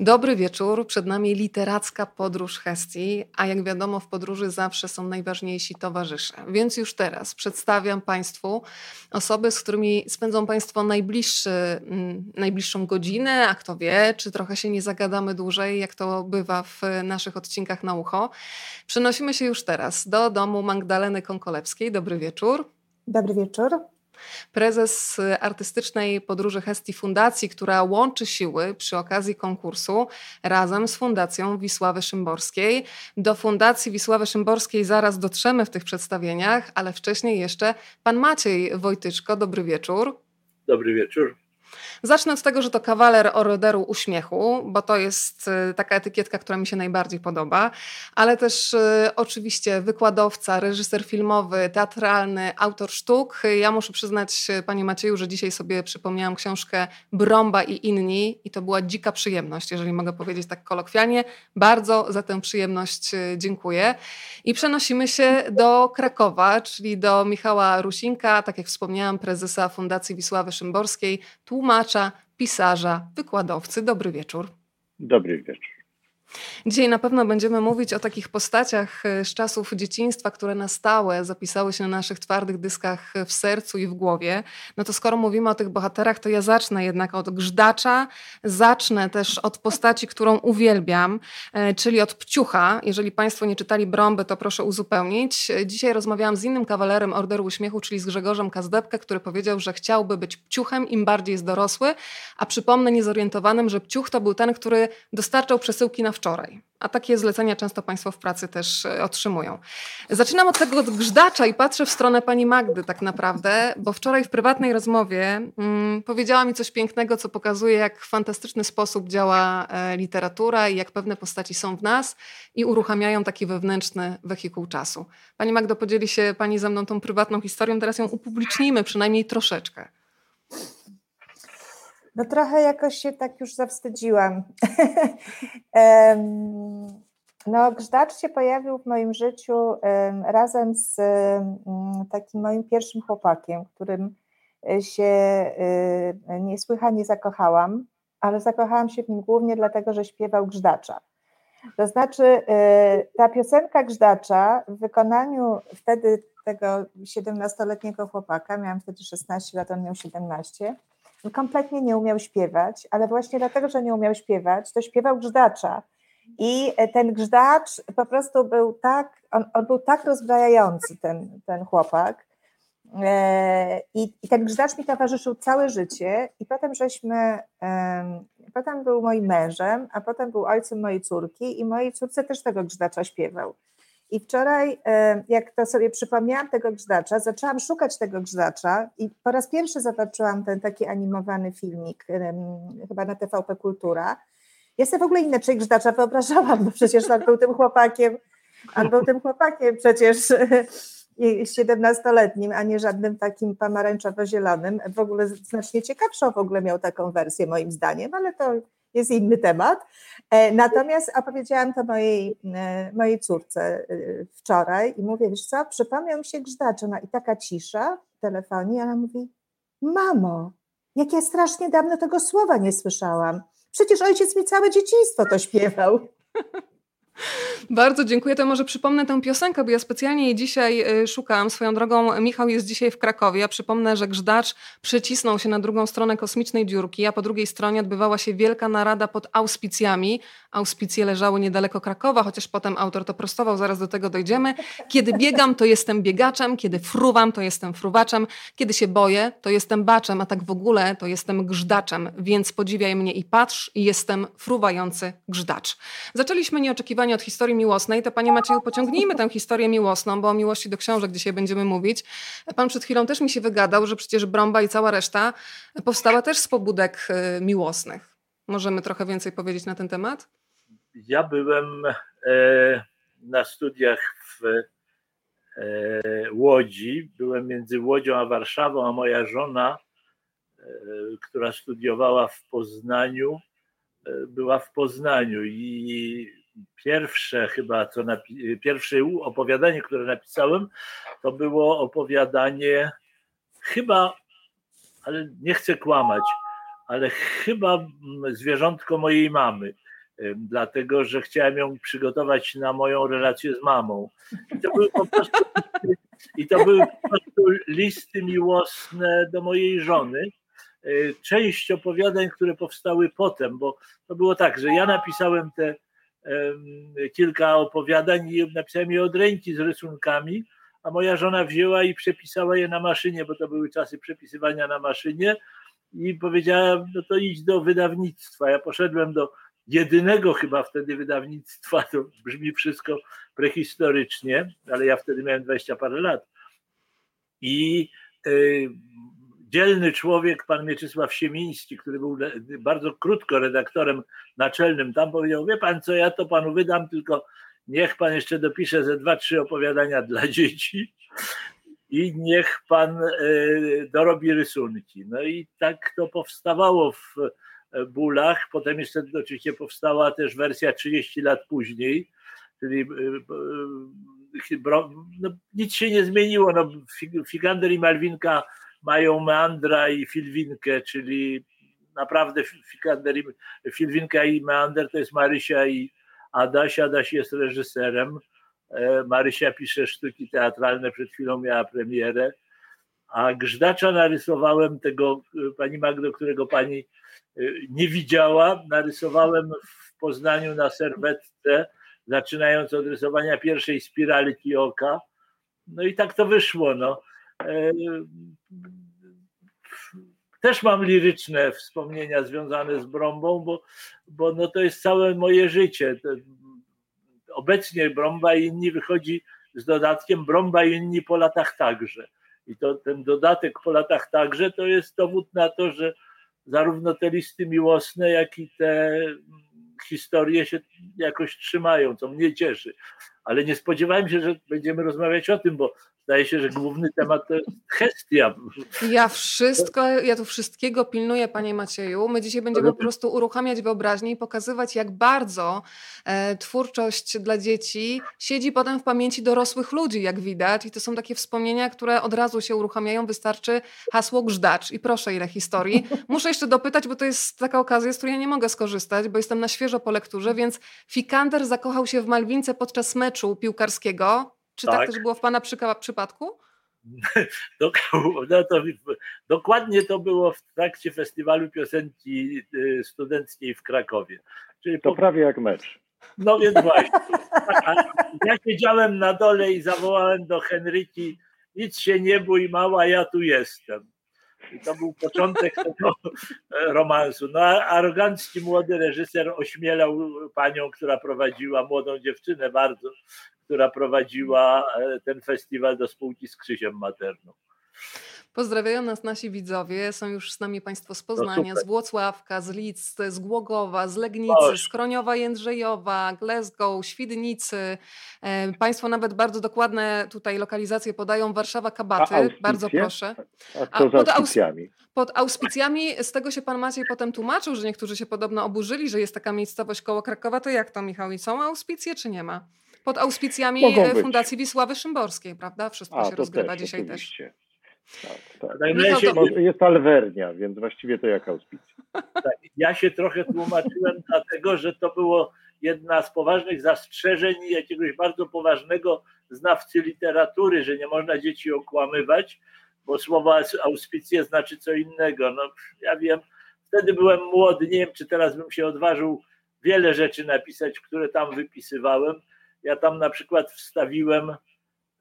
Dobry wieczór. Przed nami literacka podróż Hestii, a jak wiadomo, w podróży zawsze są najważniejsi towarzysze. Więc już teraz przedstawiam Państwu osoby, z którymi spędzą Państwo najbliższy, mm, najbliższą godzinę, a kto wie, czy trochę się nie zagadamy dłużej, jak to bywa w naszych odcinkach na ucho. Przenosimy się już teraz do domu Magdaleny Konkolewskiej. Dobry wieczór. Dobry wieczór prezes artystycznej podróży Hestii Fundacji, która łączy siły przy okazji konkursu razem z Fundacją Wisławy Szymborskiej. Do Fundacji Wisławy Szymborskiej zaraz dotrzemy w tych przedstawieniach, ale wcześniej jeszcze pan Maciej Wojtyczko. Dobry wieczór. Dobry wieczór. Zacznę od tego, że to kawaler Orderu Uśmiechu, bo to jest y, taka etykietka, która mi się najbardziej podoba, ale też y, oczywiście wykładowca, reżyser filmowy, teatralny, autor sztuk. Ja muszę przyznać, y, panie Macieju, że dzisiaj sobie przypomniałam książkę Brąba i inni i to była dzika przyjemność, jeżeli mogę powiedzieć tak kolokwialnie. Bardzo za tę przyjemność dziękuję. I przenosimy się do Krakowa, czyli do Michała Rusinka, tak jak wspomniałam, prezesa Fundacji Wisławy Szymborskiej, tłumacza, pisarza, wykładowcy. Dobry wieczór. Dobry wieczór. Dzisiaj na pewno będziemy mówić o takich postaciach e, z czasów dzieciństwa, które na stałe zapisały się na naszych twardych dyskach w sercu i w głowie. No to skoro mówimy o tych bohaterach, to ja zacznę jednak od Gżdacza, zacznę też od postaci, którą uwielbiam, e, czyli od Pciucha. Jeżeli Państwo nie czytali Brąby, to proszę uzupełnić. E, dzisiaj rozmawiałam z innym kawalerem Orderu Uśmiechu, czyli z Grzegorzem Kazdebkę, który powiedział, że chciałby być Pciuchem, im bardziej jest dorosły, a przypomnę niezorientowanym, że Pciuch to był ten, który dostarczał przesyłki na wczoraj. A takie zlecenia często Państwo w pracy też e, otrzymują. Zaczynam od tego grzdacza i patrzę w stronę pani Magdy tak naprawdę, bo wczoraj w prywatnej rozmowie mm, powiedziała mi coś pięknego, co pokazuje, jak w fantastyczny sposób działa e, literatura i jak pewne postaci są w nas i uruchamiają taki wewnętrzny wehikuł czasu. Pani Magdo, podzieli się Pani ze mną tą prywatną historią, teraz ją upublicznijmy przynajmniej troszeczkę. No trochę jakoś się tak już zawstydziłam. no, Grzdacz się pojawił w moim życiu razem z takim moim pierwszym chłopakiem, którym e, się e, niesłychanie zakochałam, ale zakochałam się w nim głównie dlatego, że śpiewał Grzdacza. To znaczy, e, ta piosenka Grzdacza w wykonaniu wtedy tego 17-letniego chłopaka, miałam wtedy 16 lat, on miał 17, kompletnie nie umiał śpiewać, ale właśnie dlatego, że nie umiał śpiewać, to śpiewał grzdacza. I e, ten grzdacz po prostu był tak, on, on był tak rozbrajający, ten, ten chłopak. E, I, I, ten grzdacz mi towarzyszył całe życie, i potem żeśmy, potem był moim mężem, a potem był ojcem mojej córki, i mojej córce też tego grzdacza śpiewał. I wczoraj, e, jak to sobie przypomniałam tego grzdacza, zaczęłam szukać tego grzdacza i po raz pierwszy zobaczyłam ten taki animowany filmik, chyba na TVP Kultura. Ja sobie w ogóle inaczej grzdacza wyobrażałam, bo przecież on był tym chłopakiem, on był tym chłopakiem przecież siedemnastoletnim, a nie żadnym takim pomarańczowo-zielonym. W ogóle znacznie ciekawszą w ogóle miał taką wersję moim zdaniem, ale to jest inny temat. E, natomiast opowiedziałam to mojej, e, mojej córce e, wczoraj i mówię, wiesz co, przypomniał mi się grzdacz, no i taka cisza w telefonie, ona mówi, mamo, jak ja strasznie dawno tego słowa nie słyszałam. Przecież ojciec mi całe dzieciństwo to śpiewał. Bardzo dziękuję. To może przypomnę tę piosenkę, bo ja specjalnie jej dzisiaj y, szukam. Swoją drogą Michał jest dzisiaj w Krakowie. Ja przypomnę, że Grzdacz przycisnął się na drugą stronę kosmicznej dziurki, a po drugiej stronie odbywała się wielka narada pod auspicjami. Auspicje leżały niedaleko Krakowa, chociaż potem autor to prostował, zaraz do tego dojdziemy. Kiedy biegam, to jestem biegaczem, kiedy fruwam, to jestem fruwaczem, kiedy się boję, to jestem baczem, a tak w ogóle to jestem grzdzaczem, więc podziwiaj mnie i patrz, jestem fruwający grzdacz. Zaczęliśmy nieoczekiwanie od historii miłosnej, to panie Macieju, pociągnijmy tę historię miłosną, bo o miłości do książek dzisiaj będziemy mówić. Pan przed chwilą też mi się wygadał, że przecież Brąba i cała reszta powstała też z pobudek y, miłosnych. Możemy trochę więcej powiedzieć na ten temat? Ja byłem e, na studiach w e, Łodzi. Byłem między Łodzią a Warszawą, a moja żona, e, która studiowała w Poznaniu, była w Poznaniu i pierwsze chyba, co napi- pierwsze opowiadanie, które napisałem, to było opowiadanie chyba, ale nie chcę kłamać, ale chyba zwierzątko mojej mamy. Dlatego że chciałem ją przygotować na moją relację z mamą. I to były po prostu, i to były po prostu listy miłosne do mojej żony. Część opowiadań, które powstały potem, bo to było tak, że ja napisałem te kilka opowiadań i napisałem je od ręki z rysunkami, a moja żona wzięła i przepisała je na maszynie, bo to były czasy przepisywania na maszynie i powiedziała, no to idź do wydawnictwa. Ja poszedłem do jedynego chyba wtedy wydawnictwa, to brzmi wszystko prehistorycznie, ale ja wtedy miałem 20 parę lat. I y, dzielny człowiek, pan Mieczysław Siemiński, który był bardzo krótko redaktorem naczelnym, tam powiedział, wie pan co, ja to panu wydam, tylko niech pan jeszcze dopisze ze dwa, trzy opowiadania dla dzieci i niech pan e, dorobi rysunki. No i tak to powstawało w bólach. Potem jeszcze oczywiście powstała też wersja 30 lat później, czyli e, no, nic się nie zmieniło. No, Figander i Malwinka mają meandra i filwinkę, czyli naprawdę Figander i, filwinka i meander to jest Marysia i Adaś. Adaś jest reżyserem. E, Marysia pisze sztuki teatralne, przed chwilą miała premierę. A Grzdacza narysowałem tego, e, pani Magdo, którego pani e, nie widziała. Narysowałem w Poznaniu na serwetce, zaczynając od rysowania pierwszej spirali Kioka. No i tak to wyszło. No. Też mam liryczne wspomnienia związane z Brąbą, bo, bo no to jest całe moje życie. Obecnie Brąba i inni wychodzi z dodatkiem Brąba i inni po latach także. I to ten dodatek po latach także to jest dowód na to, że zarówno te listy miłosne, jak i te historie się jakoś trzymają, co mnie cieszy. Ale nie spodziewałem się, że będziemy rozmawiać o tym, bo Zdaje się, że główny temat to jest Hestia. Ja wszystko, ja tu wszystkiego pilnuję, panie Macieju. My dzisiaj będziemy po prostu uruchamiać wyobraźnię i pokazywać, jak bardzo e, twórczość dla dzieci siedzi potem w pamięci dorosłych ludzi, jak widać. I to są takie wspomnienia, które od razu się uruchamiają. Wystarczy hasło gżdacz. I proszę, ile historii. Muszę jeszcze dopytać, bo to jest taka okazja, z której ja nie mogę skorzystać, bo jestem na świeżo po lekturze, więc Fikander zakochał się w Malwince podczas meczu piłkarskiego. Czy tak, tak też było w Pana przypadku? No to, dokładnie to było w trakcie festiwalu piosenki y, studenckiej w Krakowie. Czyli to po... prawie jak mecz. No więc właśnie. Ja siedziałem na dole i zawołałem do Henryki, nic się nie bój mała, ja tu jestem. I to był początek tego romansu. No a arogancki młody reżyser ośmielał panią, która prowadziła młodą dziewczynę bardzo, która prowadziła e, ten festiwal do spółki z Krzysiem Materną. Pozdrawiają nas nasi widzowie. Są już z nami Państwo z Poznania, z Włocławka, z Lidz, z Głogowa, z Legnicy, z Kroniowa Jędrzejowa, Glasgow, Świdnicy. E, państwo nawet bardzo dokładne tutaj lokalizacje podają. Warszawa, Kabaty. Bardzo proszę. A co pod auspicjami? Pod auspicjami, z tego się Pan Maciej potem tłumaczył, że niektórzy się podobno oburzyli, że jest taka miejscowość koło Krakowa. To jak to, Michał? I są auspicje, czy nie ma? Pod auspicjami e, Fundacji Wisławy Szymborskiej, prawda? Wszystko A, się rozgrywa też, dzisiaj oczywiście. też. Tak, tak. No to... Jest alwernia, więc właściwie to jak auspicja. Tak, ja się trochę tłumaczyłem dlatego, że to było jedna z poważnych zastrzeżeń jakiegoś bardzo poważnego znawcy literatury, że nie można dzieci okłamywać, bo słowo auspicje znaczy co innego. No, ja wiem, wtedy byłem młody, nie wiem, czy teraz bym się odważył wiele rzeczy napisać, które tam wypisywałem. Ja tam na przykład wstawiłem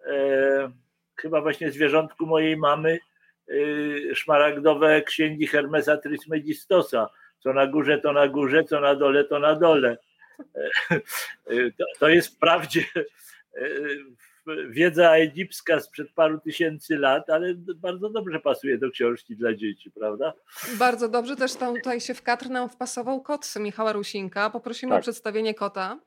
e, chyba właśnie zwierzątku mojej mamy e, szmaragdowe księgi Hermesa Trismegistosa. Co na górze, to na górze, co na dole, to na dole. E, e, to, to jest wprawdzie wiedza egipska sprzed paru tysięcy lat, ale bardzo dobrze pasuje do książki dla dzieci, prawda? Bardzo dobrze. Też tam, tutaj się w kadr nam wpasował kot Michała Rusinka. Poprosimy tak. o przedstawienie kota.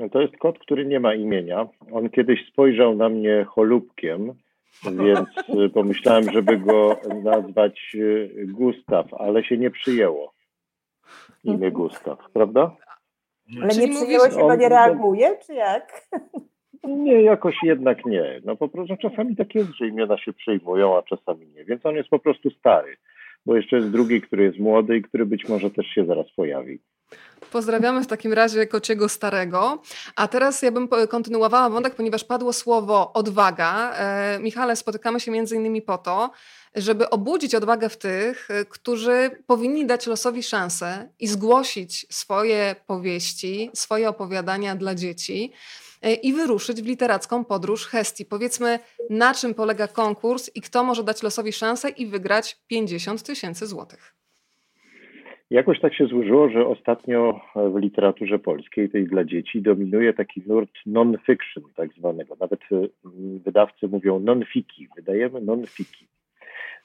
No to jest kot, który nie ma imienia. On kiedyś spojrzał na mnie cholubkiem, więc y, pomyślałem, żeby go nazwać y, Gustaw, ale się nie przyjęło imię Gustaw, prawda? Ale nie przyjęło się, bo nie reaguje, czy jak? Nie, jakoś jednak nie. No po prostu czasami tak jest, że imiona się przejmują, a czasami nie. Więc on jest po prostu stary, bo jeszcze jest drugi, który jest młody i który być może też się zaraz pojawi. Pozdrawiamy w takim razie kociego starego. A teraz ja bym kontynuowała wątek, ponieważ padło słowo odwaga. E, Michale, spotykamy się między innymi po to, żeby obudzić odwagę w tych, którzy powinni dać losowi szansę i zgłosić swoje powieści, swoje opowiadania dla dzieci e, i wyruszyć w literacką podróż Hestii. Powiedzmy, na czym polega konkurs i kto może dać losowi szansę i wygrać 50 tysięcy złotych. Jakoś tak się złożyło, że ostatnio w literaturze polskiej, tej dla dzieci, dominuje taki nurt non-fiction tak zwanego. Nawet mm, wydawcy mówią non-fiki, wydajemy non-fiki.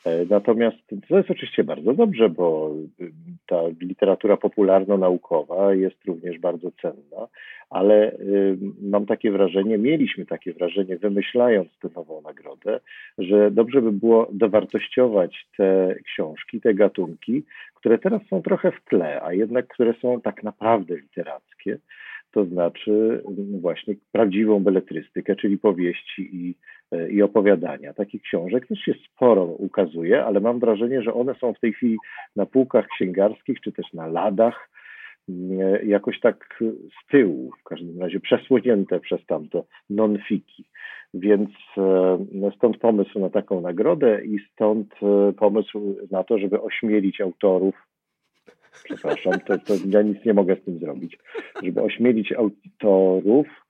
E, natomiast to jest oczywiście bardzo dobrze, bo y, ta literatura popularno-naukowa jest również bardzo cenna, ale y, mam takie wrażenie, mieliśmy takie wrażenie, wymyślając tę nową nagrodę, że dobrze by było dowartościować te książki, te gatunki, które teraz są trochę w tle, a jednak które są tak naprawdę literackie to znaczy mm, właśnie prawdziwą beletrystykę, czyli powieści i, i opowiadania. Takich książek też się sporo ukazuje, ale mam wrażenie, że one są w tej chwili na półkach księgarskich czy też na ladach mm, jakoś tak z tyłu, w każdym razie przesłonięte przez tamto non-fiki. Więc e, stąd pomysł na taką nagrodę i stąd e, pomysł na to, żeby ośmielić autorów przepraszam, to, to ja nic nie mogę z tym zrobić, żeby ośmielić autorów e,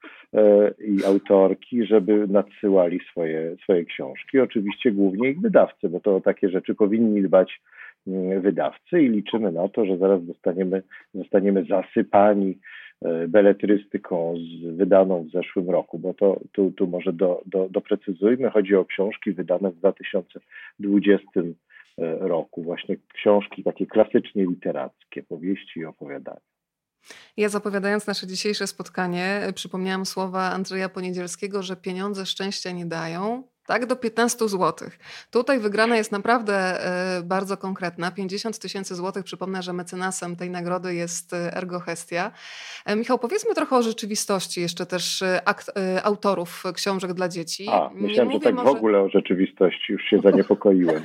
i autorki, żeby nadsyłali swoje, swoje książki. Oczywiście głównie ich wydawcy, bo to o takie rzeczy powinni dbać mm, wydawcy i liczymy na to, że zaraz dostaniemy, zostaniemy zasypani e, beletrystyką z, wydaną w zeszłym roku, bo to tu, tu może do, do, doprecyzujmy. Chodzi o książki wydane w 2020 E, roku. Właśnie książki takie klasycznie literackie, powieści i opowiadania. Ja zapowiadając nasze dzisiejsze spotkanie, przypomniałam słowa Andrzeja Poniedzielskiego, że pieniądze szczęścia nie dają, tak, do 15 zł. Tutaj wygrana jest naprawdę e, bardzo konkretna. 50 tysięcy złotych. Przypomnę, że mecenasem tej nagrody jest e, Ergo Hestia. Michał, powiedzmy trochę o rzeczywistości jeszcze też akt, autorów książek dla dzieci. A, myślałem, że tak może... w ogóle o rzeczywistości. Już się zaniepokoiłem.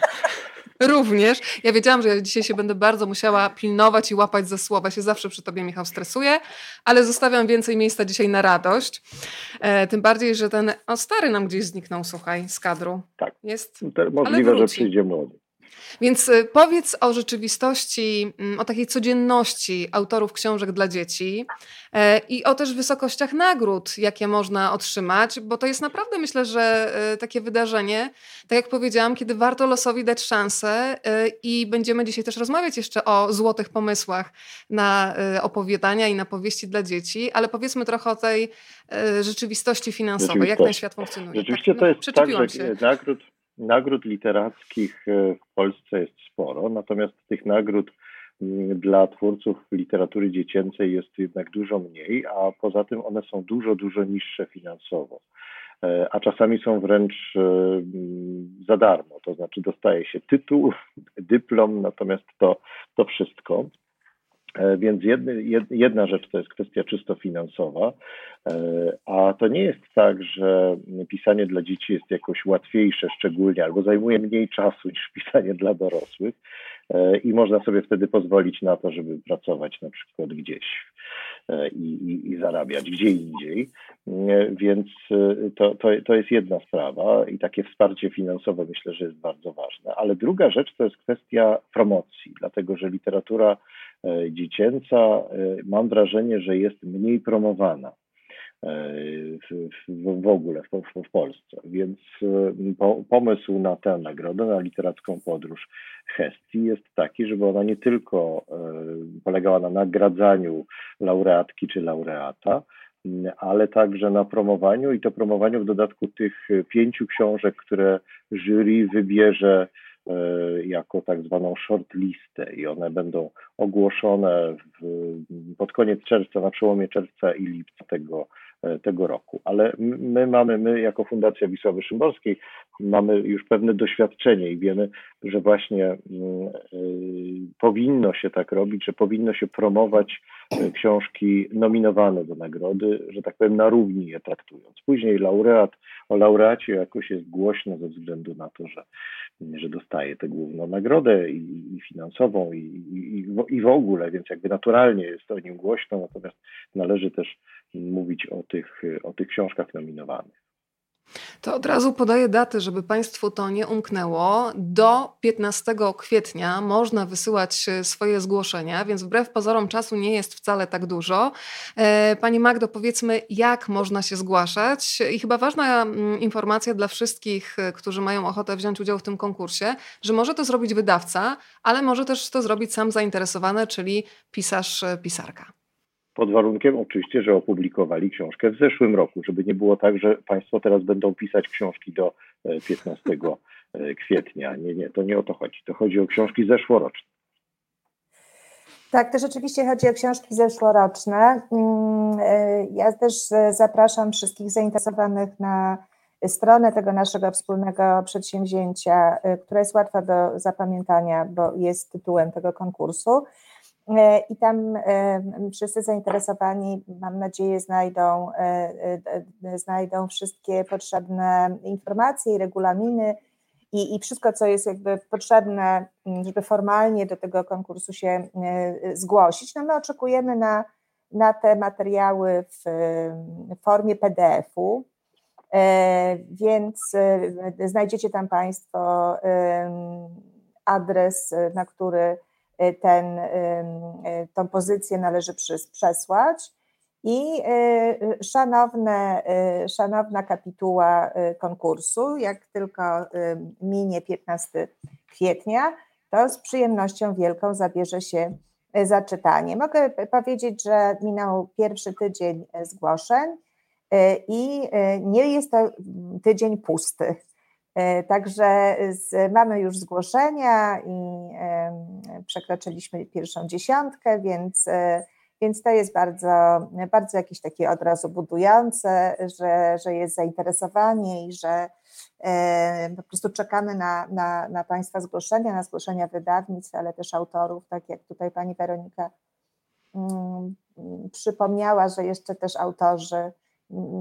Również. Ja wiedziałam, że ja dzisiaj się będę bardzo musiała pilnować i łapać ze słowa. Się zawsze przy tobie, Michał, stresuję, ale zostawiam więcej miejsca dzisiaj na radość. E, tym bardziej, że ten o, stary nam gdzieś zniknął, słuchaj, z kadru. Tak. Jest, możliwe, że przyjdzie młody. Więc y, powiedz o rzeczywistości, mm, o takiej codzienności autorów książek dla dzieci e, i o też wysokościach nagród, jakie można otrzymać, bo to jest naprawdę, myślę, że e, takie wydarzenie, tak jak powiedziałam, kiedy warto losowi dać szansę e, i będziemy dzisiaj też rozmawiać jeszcze o złotych pomysłach na opowiadania i na powieści dla dzieci, ale powiedzmy trochę o tej rzeczywistości finansowej, jak ten świat funkcjonuje. Rzeczywiście tak, to jest tak, że nagród Nagród literackich e, w Polsce jest sporo, natomiast tych nagród dla twórców literatury dziecięcej jest jednak dużo mniej, a poza tym one są dużo, dużo niższe finansowo. E, a czasami są wręcz e, za darmo, to znaczy dostaje się tytuł, dyplom, natomiast to, to wszystko. E, więc jedny, jedna rzecz to jest kwestia czysto finansowa, e, a to nie jest tak, że pisanie dla dzieci jest jakoś łatwiejsze szczególnie albo zajmuje mniej czasu niż pisanie dla dorosłych e, i można sobie wtedy pozwolić na to, żeby pracować na przykład gdzieś i, i, i zarabiać gdzie indziej. Więc to, to, to jest jedna sprawa i takie wsparcie finansowe myślę, że jest bardzo ważne. Ale druga rzecz to jest kwestia promocji, dlatego że literatura dziecięca, e, mam wrażenie, że jest mniej promowana e, w, w, w ogóle w, w, Polsce. Więc po, pomysł na tę nagrodę, na literacką podróż Hestii jest taki, żeby ona nie tylko polegała na nagradzaniu laureatki czy laureata, ale także na promowaniu i to promowaniu w dodatku tych pięciu książek, które jury wybierze E, jako tak zwaną shortlistę i one będą ogłoszone w, pod koniec czerwca, na przełomie czerwca i lipca tego, e, tego roku. Ale my mamy, my jako Fundacja Wisławy Szymborskiej mamy już pewne doświadczenie i wiemy, że właśnie y, powinno się tak robić, że powinno się promować książki nominowane do nagrody, że tak powiem, na równi je traktując. Później laureat, o laureacie jakoś jest głośno ze względu na to, że, że dostaje tę główną nagrodę i, i finansową, i, i, i w ogóle, więc jakby naturalnie jest o nim głośno, natomiast należy też mówić o tych, o tych książkach nominowanych. To od razu podaję daty, żeby Państwu to nie umknęło. Do 15 kwietnia można wysyłać e, swoje zgłoszenia, więc wbrew pozorom czasu nie jest wcale tak dużo. E, pani Magdo, powiedzmy, jak można się zgłaszać? I chyba ważna mm, informacja dla wszystkich, e, którzy mają ochotę wziąć udział w tym konkursie, że może to zrobić wydawca, ale może też to zrobić sam zainteresowany, czyli pisarz, pisarka. Pod warunkiem oczywiście, że opublikowali książkę w zeszłym roku, żeby nie było tak, że Państwo teraz będą pisać książki do 15 e, e, kwietnia. Nie, nie, to nie o to chodzi. To chodzi o książki zeszłoroczne. Tak, to rzeczywiście chodzi o książki zeszłoroczne. Mm, e, ja też zapraszam wszystkich zainteresowanych na stronę tego naszego wspólnego przedsięwzięcia, która jest łatwa do zapamiętania, bo jest tytułem tego konkursu. E, I tam e, wszyscy zainteresowani, mam nadzieję, znajdą, e, znajdą wszystkie potrzebne informacje i regulaminy i, i wszystko, co jest jakby potrzebne, żeby formalnie do tego konkursu się zgłosić. No my oczekujemy na, na te materiały w, formie PDF-u, więc znajdziecie tam Państwo adres, na który ten, y, tą pozycję należy przesłać. I y, szanowne, szanowna kapituła konkursu, jak tylko minie 15 kwietnia, to z przyjemnością wielką zabierze się za czytanie. Mogę powiedzieć, że minął pierwszy tydzień zgłoszeń i nie jest to tydzień pusty. E, także z, mamy już zgłoszenia i przekroczyliśmy pierwszą dziesiątkę, więc, e, więc to jest bardzo, bardzo jakieś takie od razu budujące, że, że jest zainteresowanie i że po prostu czekamy na, na, na Państwa zgłoszenia, na zgłoszenia wydawnictw, ale też autorów, tak jak tutaj Pani Weronika mm, przypomniała, że jeszcze też autorzy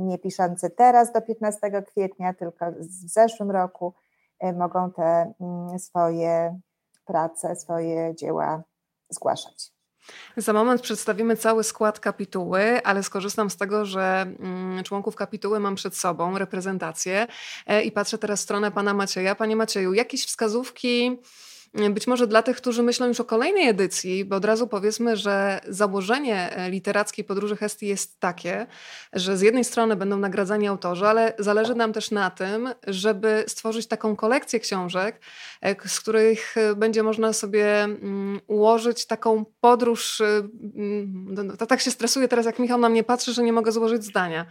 nie piszący teraz do 15 kwietnia, tylko w zeszłym roku e, mogą te mm, swoje prace, swoje dzieła zgłaszać. Za moment przedstawimy cały skład kapituły, ale skorzystam z tego, że mm, członków kapituły mam przed sobą, reprezentację e, i patrzę teraz w stronę pana Macieja. Panie Macieju, jakieś wskazówki być może dla tych, którzy myślą już o kolejnej edycji, bo od razu powiedzmy, że założenie e, literackiej podróży Hestii jest takie, że z jednej strony będą nagradzani autorzy, ale zależy nam też na tym, żeby stworzyć taką kolekcję książek, e, z których e, będzie można sobie mm, ułożyć taką podróż. Mm, tak się stresuje teraz, jak Michał na mnie patrzy, że nie mogę złożyć zdania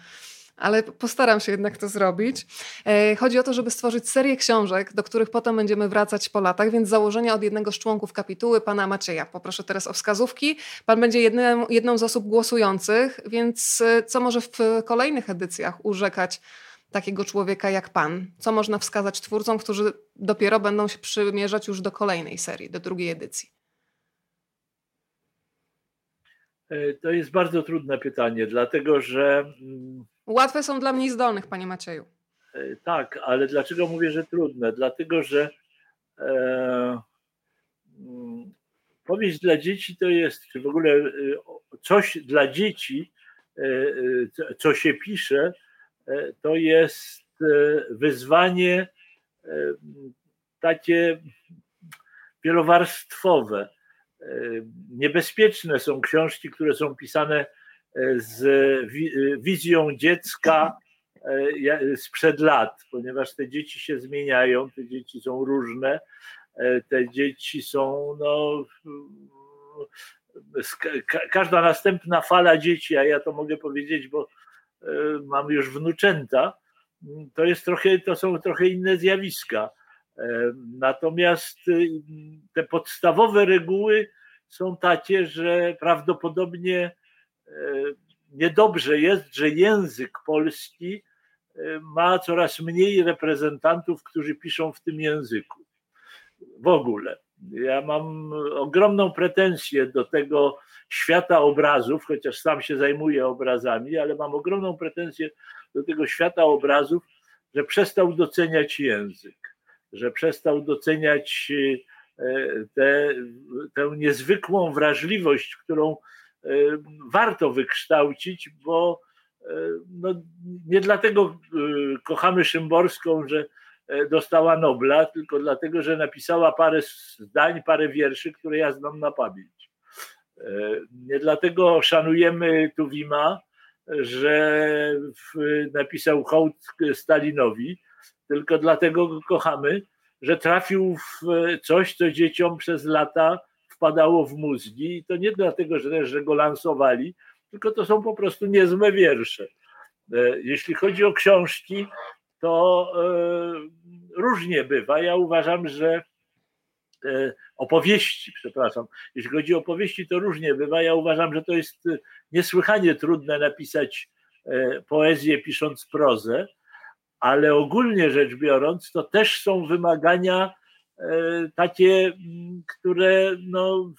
ale postaram się jednak to zrobić. E, chodzi o to, żeby stworzyć serię książek, do których potem będziemy wracać po latach, więc założenia od jednego z członków kapituły, pana Macieja. Poproszę teraz o wskazówki. Pan będzie jednym, jedną z osób głosujących, więc e, co może w kolejnych edycjach urzekać takiego człowieka jak pan? Co można wskazać twórcom, którzy dopiero będą się przymierzać już do kolejnej serii, do drugiej edycji? E, to jest bardzo trudne pytanie, dlatego że mm, Łatwe są dla mniej zdolnych, panie Macieju. E, tak, ale dlaczego mówię, że trudne? Dlatego, że e, mm, powieść dla dzieci to jest, czy w ogóle e, coś dla dzieci, e, co się pisze, to jest wyzwanie takie wielowarstwowe. Niebezpieczne są książki, które są pisane z wizją dziecka e, sprzed lat, ponieważ te dzieci się zmieniają, te dzieci są różne, e, te dzieci są no, każda następna fala dzieci, a ja to mogę powiedzieć, bo e, mam już wnuczęta, to jest trochę, to są trochę inne zjawiska. Natomiast te podstawowe reguły są takie, że prawdopodobnie E, niedobrze jest, że język polski e, ma coraz mniej reprezentantów, którzy piszą w tym języku. W ogóle. Ja mam ogromną pretensję do tego świata obrazów, chociaż sam się zajmuję obrazami, ale mam ogromną pretensję do tego świata obrazów, że przestał doceniać język, że przestał doceniać e, tę te, niezwykłą wrażliwość, którą e, warto wykształcić, bo e, no, nie dlatego kochamy Szymborską, że dostała Nobla, tylko dlatego, że napisała parę zdań, parę wierszy, które ja znam na pamięć. Nie dlatego szanujemy Tuwima, że napisał hołd Stalinowi, tylko dlatego go kochamy, że trafił w coś, co dzieciom przez lata wpadało w mózgi i to nie dlatego, że, że go lansowali, tylko to są po prostu niezłe wiersze. E, jeśli chodzi o książki, to e, różnie bywa. Ja uważam, że e, opowieści, przepraszam, jeśli chodzi o opowieści, to różnie bywa. Ja uważam, że to jest niesłychanie trudne napisać poezję pisząc prozę, ale ogólnie rzecz biorąc, to też są wymagania takie, które no,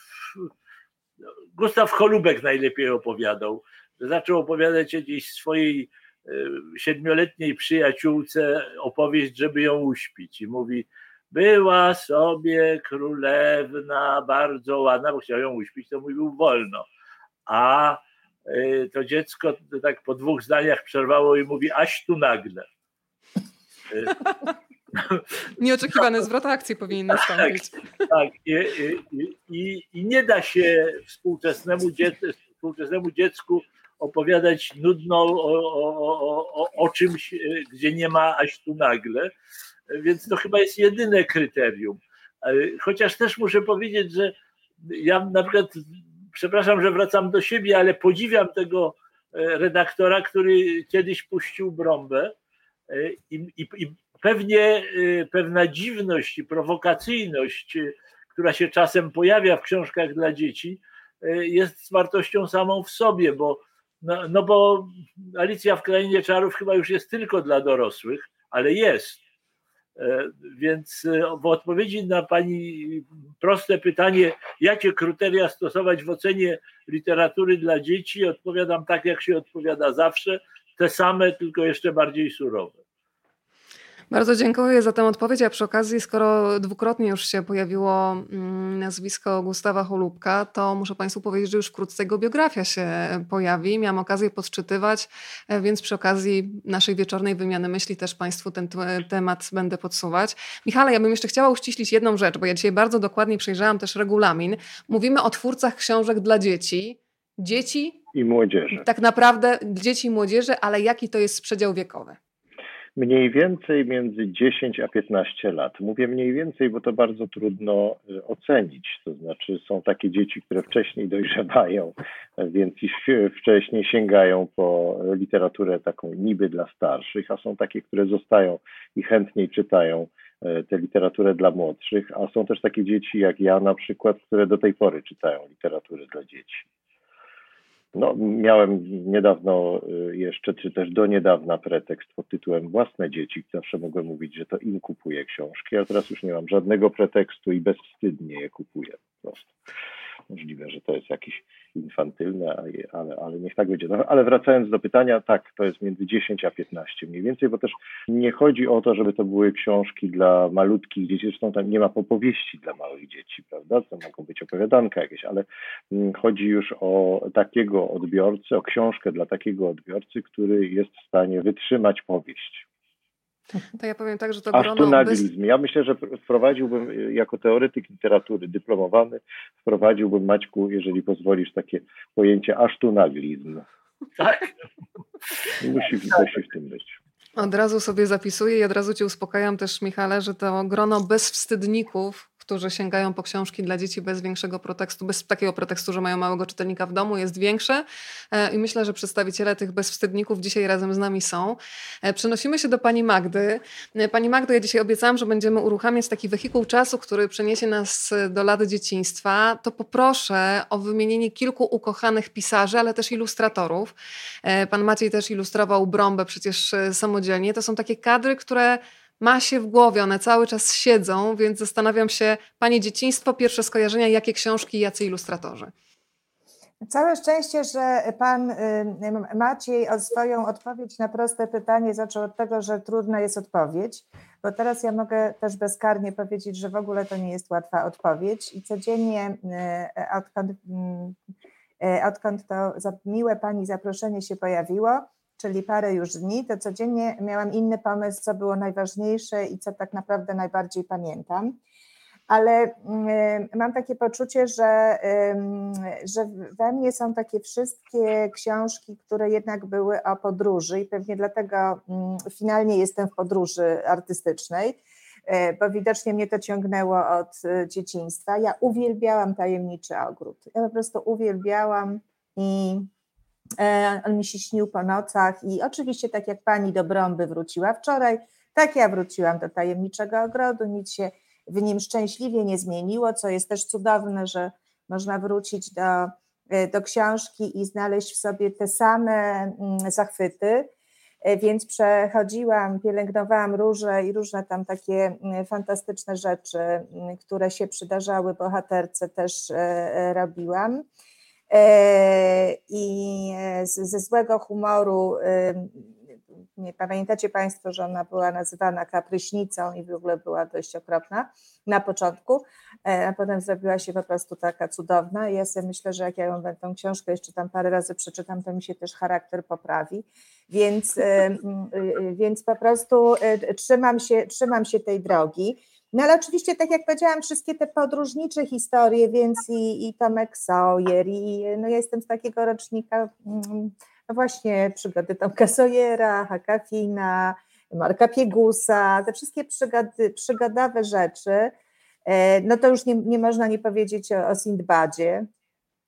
Gustaw Cholubek najlepiej opowiadał. Zaczął opowiadać jakiejś swojej e, siedmioletniej przyjaciółce opowieść, żeby ją uśpić. I mówi, była sobie królewna bardzo ładna, bo chciał ją uśpić, to mówił wolno. A e, to dziecko tak po dwóch zdaniach przerwało i mówi, aś tu nagle. Nieoczekiwany zwrot akcji powinien tak, nastąpić. Tak, tak. I, i, i, nie da się współczesnemu, współczesnemu dziecku opowiadać nudno o, o, o, o czymś, gdzie nie ma aż tu nagle. Więc to chyba jest jedyne kryterium. Chociaż też muszę powiedzieć, że ja na przykład, przepraszam, że wracam do siebie, ale podziwiam tego redaktora, który kiedyś puścił brąbę i, i, i pewnie y, pewna dziwność i prowokacyjność, y, która się czasem pojawia w książkach dla dzieci, y, jest wartością samą w sobie, bo, no, no bo Alicja w Krainie Czarów chyba już jest tylko dla dorosłych, ale jest. E, więc w odpowiedzi na Pani proste pytanie, jakie kryteria stosować w ocenie literatury dla dzieci, odpowiadam tak, jak się odpowiada zawsze, te same, tylko jeszcze bardziej surowe. Bardzo dziękuję za tę odpowiedź, a przy okazji, skoro dwukrotnie już się pojawiło mm, nazwisko Gustawa Holubka, to muszę Państwu powiedzieć, że już wkrótce jego biografia się pojawi. Miałam okazję podczytywać, e, więc przy okazji naszej wieczornej wymiany myśli też Państwu ten temat będę podsuwać. Michale, ja bym jeszcze chciała uściślić jedną rzecz, bo ja dzisiaj bardzo dokładnie przejrzałam też regulamin. Mówimy o twórcach książek dla dzieci. Dzieci i młodzieży. Tak naprawdę dzieci i młodzieży, ale jaki to jest przedział wiekowy? Mniej więcej między 10 a 15 lat. Mówię mniej więcej, bo to bardzo trudno y, ocenić. To znaczy, są takie dzieci, które wcześniej dojrzewają, więc wcześniej sięgają po literaturę taką niby dla starszych, a są takie, które zostają i chętniej czytają y, tę literaturę dla młodszych, a są też takie dzieci jak ja na przykład, które do tej pory czytają literaturę dla dzieci. No, miałem niedawno y, jeszcze, czy też do niedawna pretekst pod tytułem Własne dzieci. Zawsze mogłem mówić, że to im kupuję książki, a teraz już nie mam żadnego pretekstu i bezwstydnie je kupuję po prostu. Możliwe, że to jest jakieś infantylne, ale, ale niech tak będzie. No, ale wracając do pytania, tak, to jest między 10 a 15 mniej więcej, bo też nie chodzi o to, żeby to były książki dla malutkich dzieci, zresztą tam nie ma popowieści dla małych dzieci, prawda? To mogą być opowiadanka jakieś, ale mm, chodzi już o takiego odbiorcę, o książkę dla takiego odbiorcy, który jest w stanie wytrzymać powieść. To ja powiem tak, że to grono... Ja myślę, że wprowadziłbym y, jako teoretyk literatury dyplomowany, wprowadziłbym Maćku, jeżeli pozwolisz, takie pojęcie asztunaglizm. Tak. Musi coś w tym być. Od razu sobie zapisuję i od razu cię uspokajam też, Michale, że to grono bezwstydników, którzy sięgają po książki dla dzieci bez większego pretekstu, bez takiego pretekstu, że mają małego czytelnika w domu, jest większe. E, I myślę, że przedstawiciele tych bezwstydników dzisiaj razem z nami są. E, przenosimy się do pani Magdy. E, pani Magdo, ja dzisiaj obiecałam, że będziemy uruchamiać taki wehikuł czasu, który przeniesie nas do lat dzieciństwa. To poproszę o wymienienie kilku ukochanych pisarzy, ale też ilustratorów. Pan Maciej też ilustrował Brąbę przecież samodzielnie. To są takie kadry, które ma się w głowie, one cały czas siedzą, więc zastanawiam się, Panie dzieciństwo, pierwsze skojarzenia, jakie książki, jacy ilustratorzy? Całe szczęście, że pan Maciej swoją odpowiedź na proste pytanie zaczął od tego, że trudna jest odpowiedź, bo teraz ja mogę też bezkarnie powiedzieć, że w ogóle to nie jest łatwa odpowiedź i codziennie e, odkąd, e, odkąd to miłe pani zaproszenie się pojawiło, czyli parę już dni, to codziennie miałam inny pomysł, co było najważniejsze i co tak naprawdę najbardziej pamiętam ale mm, mam takie poczucie, że, że we mnie są takie wszystkie książki, które jednak były o podróży i pewnie dlatego mm, finalnie jestem w podróży artystycznej, e, bo widocznie mnie to ciągnęło od e, dzieciństwa. Ja uwielbiałam Tajemniczy Ogród. Ja po prostu uwielbiałam i on mi się śnił po nocach i oczywiście tak jak pani do Brąby wróciła wczoraj, tak ja wróciłam do Tajemniczego Ogrodu, nic się w nim szczęśliwie nie zmieniło, co jest też cudowne, że można wrócić do, e, do książki i znaleźć w sobie te same mm, zachwyty. E, więc przechodziłam, pielęgnowałam róże i różne tam takie mm, fantastyczne rzeczy, mm, które się przydarzały bohaterce, też e, robiłam. I ze złego humoru nie pamiętacie Państwo, że ona była nazywana kapryśnicą i w ogóle była dość okropna na początku, e, a potem zrobiła się po prostu taka cudowna ja sobie myślę, że jak ja ją tę książkę jeszcze tam parę razy przeczytam, to mi się też charakter poprawi, więc, e, e, więc po prostu trzymam się, trzymam się tej drogi. No ale oczywiście, tak jak powiedziałam, wszystkie te podróżnicze historie, więc i, i Tomek Sawyer, i no ja jestem z takiego rocznika mm, no właśnie przygody Tomka Sojera, Hakafina, Marka Piegusa, te wszystkie przygody, przygodowe rzeczy, e, no to już nie, nie można nie powiedzieć o, o Sindbadzie,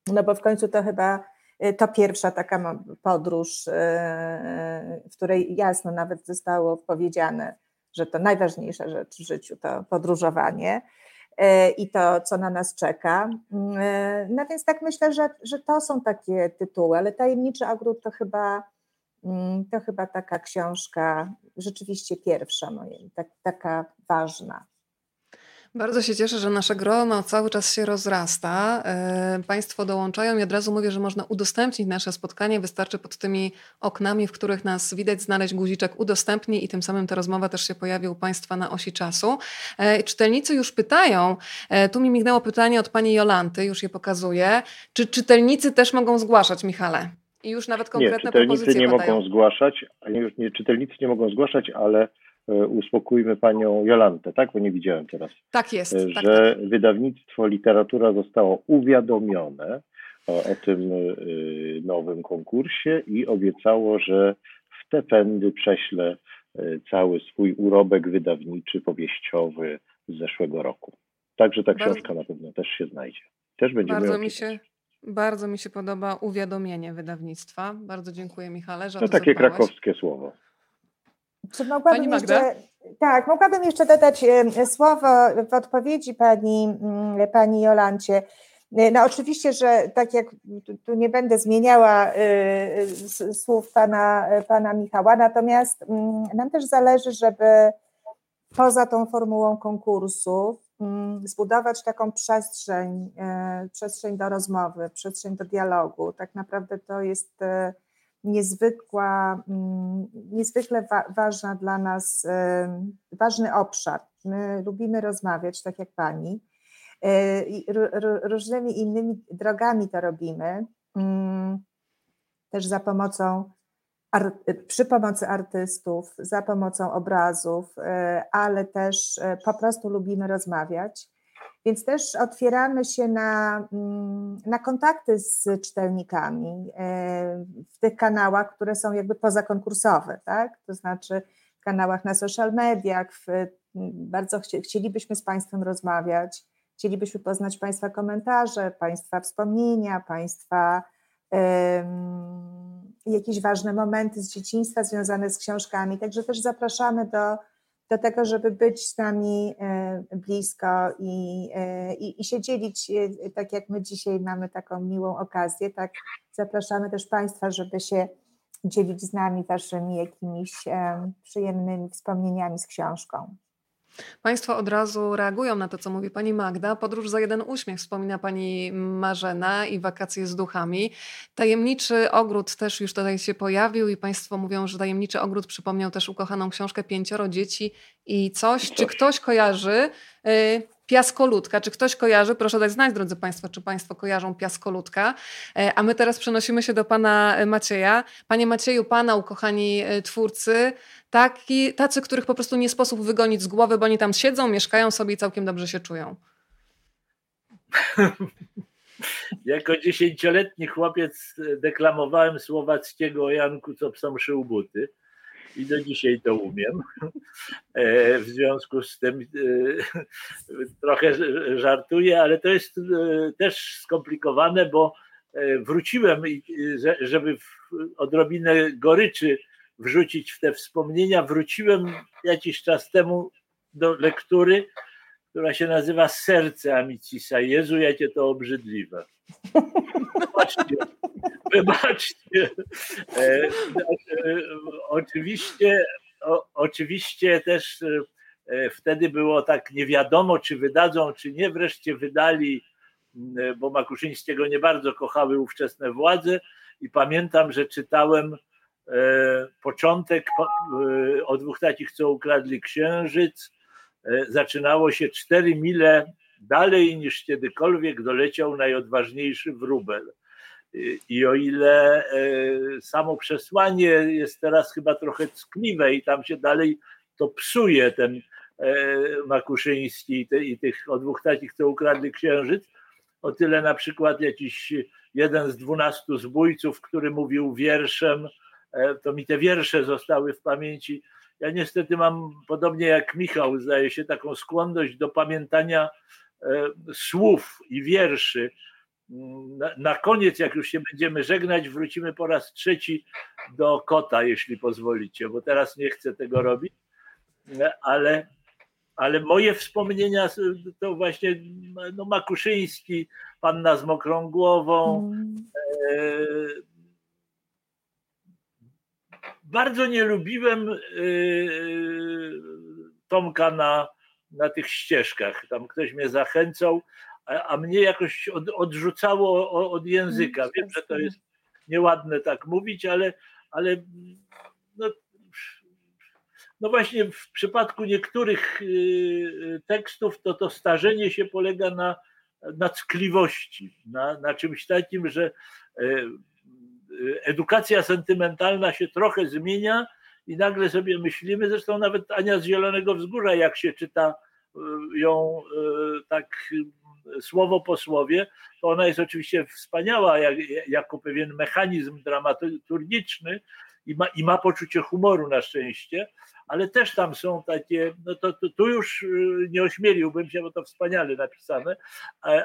no bo w końcu to chyba e, to pierwsza taka podróż, e, w której jasno nawet zostało powiedziane, że to najważniejsza rzecz w życiu to podróżowanie. E, i to, co na nas czeka. Mm, e, no więc tak myślę, że, że to są takie tytuły, ale Tajemniczy Ogród to chyba, mm, to chyba taka książka rzeczywiście pierwsza, moja, tak, taka ważna. Bardzo się cieszę, że nasze grono cały czas się rozrasta. E, państwo dołączają i od razu mówię, że można udostępnić nasze spotkanie. Wystarczy pod tymi oknami, w których nas widać, znaleźć guziczek udostępnij i tym samym ta rozmowa też się pojawi u Państwa na osi czasu. E, czytelnicy już pytają, e, tu mi mignęło pytanie od Pani Jolanty, już je pokazuję. Czy czytelnicy też mogą zgłaszać, Michale? I już nawet konkretne nie, czytelnicy nie padają. mogą zgłaszać, nie, nie, czytelnicy nie mogą zgłaszać, ale uspokójmy panią Jolantę, tak? Bo nie widziałem teraz. Tak jest. E, tak, że tak. wydawnictwo literatura zostało uwiadomione o, o, tym e, nowym konkursie i obiecało, że w te pędy prześle cały swój urobek wydawniczy, powieściowy z zeszłego roku. Także ta książka bardzo, na pewno też się znajdzie. Też będziemy bardzo mi się Bardzo mi się podoba uwiadomienie wydawnictwa. Bardzo dziękuję Michale, że to takie zadbałeś. krakowskie słowo. Czy mogłabym jeszcze, tak, mogłabym jeszcze dodać słowo w odpowiedzi pani, mm, pani Jolancie. No oczywiście, że tak jak tu nie będę zmieniała y, słów pana, pana Michała, natomiast mm, nam też zależy, żeby poza tą formułą konkursu mm, zbudować taką przestrzeń, y, przestrzeń do rozmowy, przestrzeń do dialogu. Tak naprawdę to jest niezwykła, mm, niezwykle wa ważna dla nas, ważny obszar. My lubimy rozmawiać, tak jak pani, e, różnymi innymi drogami to robimy, mm, też za pomocą, przy pomocy artystów, za pomocą obrazów, e, ale też e, po prostu lubimy rozmawiać. Więc też otwieramy się na, mm, na kontakty z czytelnikami e, w tych kanałach, które są jakby pozakonkursowe, tak? To znaczy w kanałach na social mediach, w, bardzo chcielibyśmy z Państwem rozmawiać, chcielibyśmy poznać Państwa komentarze, Państwa wspomnienia, Państwa jakieś ważne momenty z dzieciństwa związane z książkami. Także też zapraszamy do do tego, żeby być z nami e, blisko i, e, i, i się dzielić, e, tak jak my dzisiaj mamy taką miłą okazję, tak zapraszamy też Państwa, żeby się dzielić z nami waszymi jakimiś przyjemnymi wspomnieniami z książką. Państwo od razu reagują na to, co mówi pani Magda. Podróż za jeden uśmiech wspomina pani Marzena i wakacje z duchami. Tajemniczy ogród też już tutaj się pojawił i państwo mówią, że tajemniczy ogród przypomniał też ukochaną książkę Pięcioro dzieci i coś. Czy ktoś kojarzy y, Piaskoludka. Czy ktoś kojarzy? Proszę dać znać, drodzy Państwo, czy Państwo kojarzą Piaskoludka. E, a my teraz przenosimy się do Pana Macieja. Panie Macieju, Pana ukochani e, twórcy, taki, tacy, których po prostu nie sposób wygonić z głowy, bo oni tam siedzą, mieszkają sobie i całkiem dobrze się czują. jako dziesięcioletni chłopiec deklamowałem Słowackiego o Janku, co psom szył buty i do dzisiaj to umiem. E, w związku z tym e, trochę żartuję, ale to jest e, też skomplikowane, bo wróciłem, żeby odrobinę goryczy wrzucić w te wspomnienia, wróciłem jakiś czas temu do lektury, która się nazywa Serce Amicisa. Jezu, jakie to obrzydliwe. Wybaczcie, wybaczcie. E, e, oczywiście, oczywiście też e, wtedy było tak nie wiadomo, czy wydadzą, czy nie. Wreszcie wydali, bo Makuszyńskiego nie bardzo kochały ówczesne władze i pamiętam, że czytałem początek o dwóch takich, co ukradli księżyc. Zaczynało się cztery mile dalej niż kiedykolwiek doleciał najodważniejszy wróbel. I o ile e, samo przesłanie jest teraz chyba trochę ckliwe i tam się dalej to psuje ten e, Makuszyński i, tych o dwóch takich, co ukradli księżyc, o tyle na przykład jakiś jeden z dwunastu zbójców, który mówił wierszem, e, to mi te wiersze zostały w pamięci. Ja niestety mam, podobnie jak Michał, zdaje się, taką skłonność do pamiętania słów i wierszy, na, koniec, jak już się będziemy żegnać, wrócimy po raz trzeci do kota, jeśli pozwolicie, bo teraz nie chcę tego robić, ale, ale moje wspomnienia to właśnie no, Makuszyński, Panna z mokrą głową. Mm. Bardzo nie lubiłem e, Tomka na, na tych ścieżkach. Tam ktoś mnie zachęcał, a, a mnie jakoś od, odrzucało od języka. Mm, Wiem, że to jest nieładne tak mówić, ale, ale no, no właśnie w przypadku niektórych y, tekstów to to starzenie się polega na, na ckliwości, na, na czymś takim, że y, y, edukacja sentymentalna się trochę zmienia i nagle sobie myślimy, zresztą nawet Ania z Zielonego Wzgórza, jak się czyta ją tak słowo po słowie, to ona jest oczywiście wspaniała jak, jako pewien mechanizm dramaturgiczny i ma, i ma poczucie humoru na szczęście, ale też tam są takie, no to, to tu już y, nie ośmieliłbym się, bo to wspaniale napisane,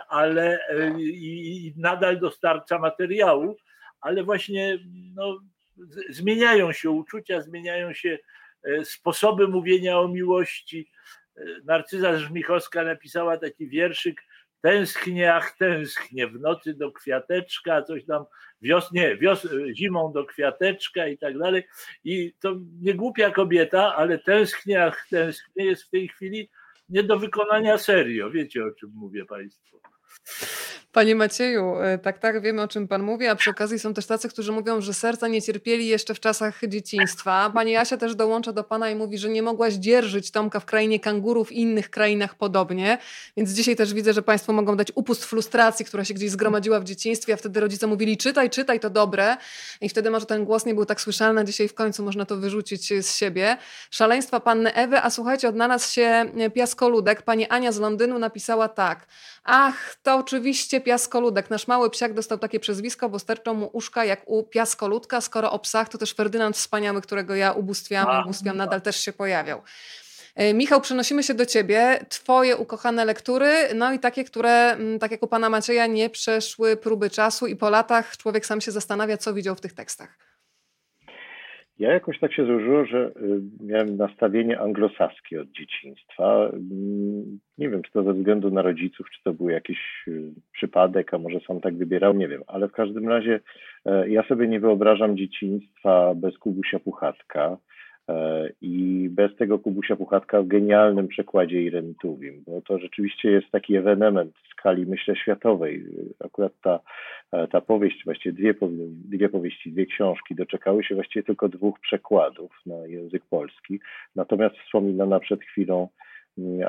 ale i, i nadal dostarcza materiału, ale właśnie no, zmieniają się uczucia, zmieniają się e, sposoby mówienia o miłości. Narcyza Żmichowska napisała taki wierszyk tęsknię, ach tęsknię, w nocy do kwiateczka, coś tam, wios, nie, wios, zimą do kwiateczka i tak dalej. I to nie głupia kobieta, ale tęsknię, ach tęsknię jest w tej chwili nie do wykonania serio. Wiecie o czym mówię Państwu. Panie Macieju, e, tak, tak, wiemy o czym Pan mówi, a przy okazji są też tacy, którzy mówią, że serca nie cierpieli jeszcze w czasach dzieciństwa. Pani Jasia też dołącza do Pana i mówi, że nie mogłaś dzierżyć Tomka w krainie kangurów i innych krainach podobnie, więc dzisiaj też widzę, że Państwo mogą dać upust frustracji, która się gdzieś zgromadziła w dzieciństwie, a wtedy rodzice mówili czytaj, czytaj, to dobre i wtedy może ten głos nie był tak słyszalny, dzisiaj w końcu można to wyrzucić z siebie. Szaleństwa Panny Ewy, a słuchajcie, odnalazł się piaskoludek. Pani Ania z Londynu napisała tak, ach, to oczywiście piaskoludek. Nasz mały psiak dostał takie przezwisko, bo sterczą mu uszka jak u piaskoludka. Skoro o psach, to też Ferdynand Wspaniały, którego ja ubóstwiam, ubóstwiam nadal też się pojawiał. E, Michał, przenosimy się do ciebie. Twoje ukochane lektury, no i takie, które, mm, tak jak u pana Macieja, nie przeszły próby czasu i po latach człowiek sam się zastanawia, co widział w tych tekstach. Ja jakoś tak się złożyło, że y, miałem nastawienie anglosaskie od dzieciństwa. Mm, nie wiem, czy to ze względu na rodziców, czy to był jakiś y, przypadek, a może sam tak wybierał, nie wiem. Ale w każdym razie e, ja sobie nie wyobrażam dzieciństwa bez Kubusia Puchatka. E, I bez tego Kubusia Puchatka w genialnym przekładzie Ireny Tuwim, bo to rzeczywiście jest taki ewenement w skali, myślę, światowej. Akurat ta, e, ta powieść, właściwie dwie, dwie powieści, dwie książki doczekały się właściwie tylko dwóch przekładów na język polski. Natomiast wspominana przed chwilą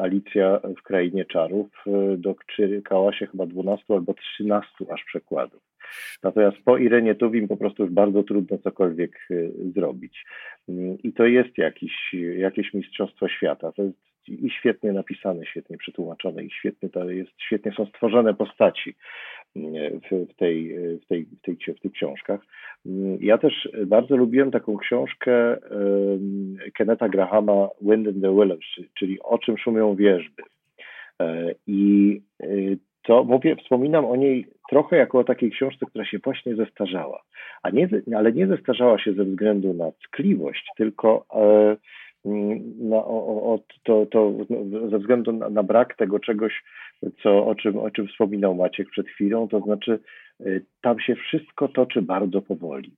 Alicja w Krainie Czarów e, doczekała się chyba 12 albo 13 aż przekładów. Natomiast po Irenie Tuwim po prostu już bardzo trudno cokolwiek zrobić. I to jest jakiś, jakieś mistrzostwo świata. To jest i świetnie napisane, świetnie przetłumaczone i świetnie to jest, świetnie są stworzone postaci w, w, tej, w, tej, w, tej, w tych książkach. Ja też bardzo lubiłem taką książkę Kenneta Grahama Wind in the Willows, czyli O czym szumią wierzby. E, I to mówię, wspominam o niej trochę jako o takiej książce, która się właśnie zestarzała. A nie, ale nie zestarzała się ze względu na tkliwość, tylko e, na, o, o, to, to ze względu na, na, brak tego czegoś, co, o, czym, o czym wspominał Maciek przed chwilą, to znaczy e, tam się wszystko toczy bardzo powoli.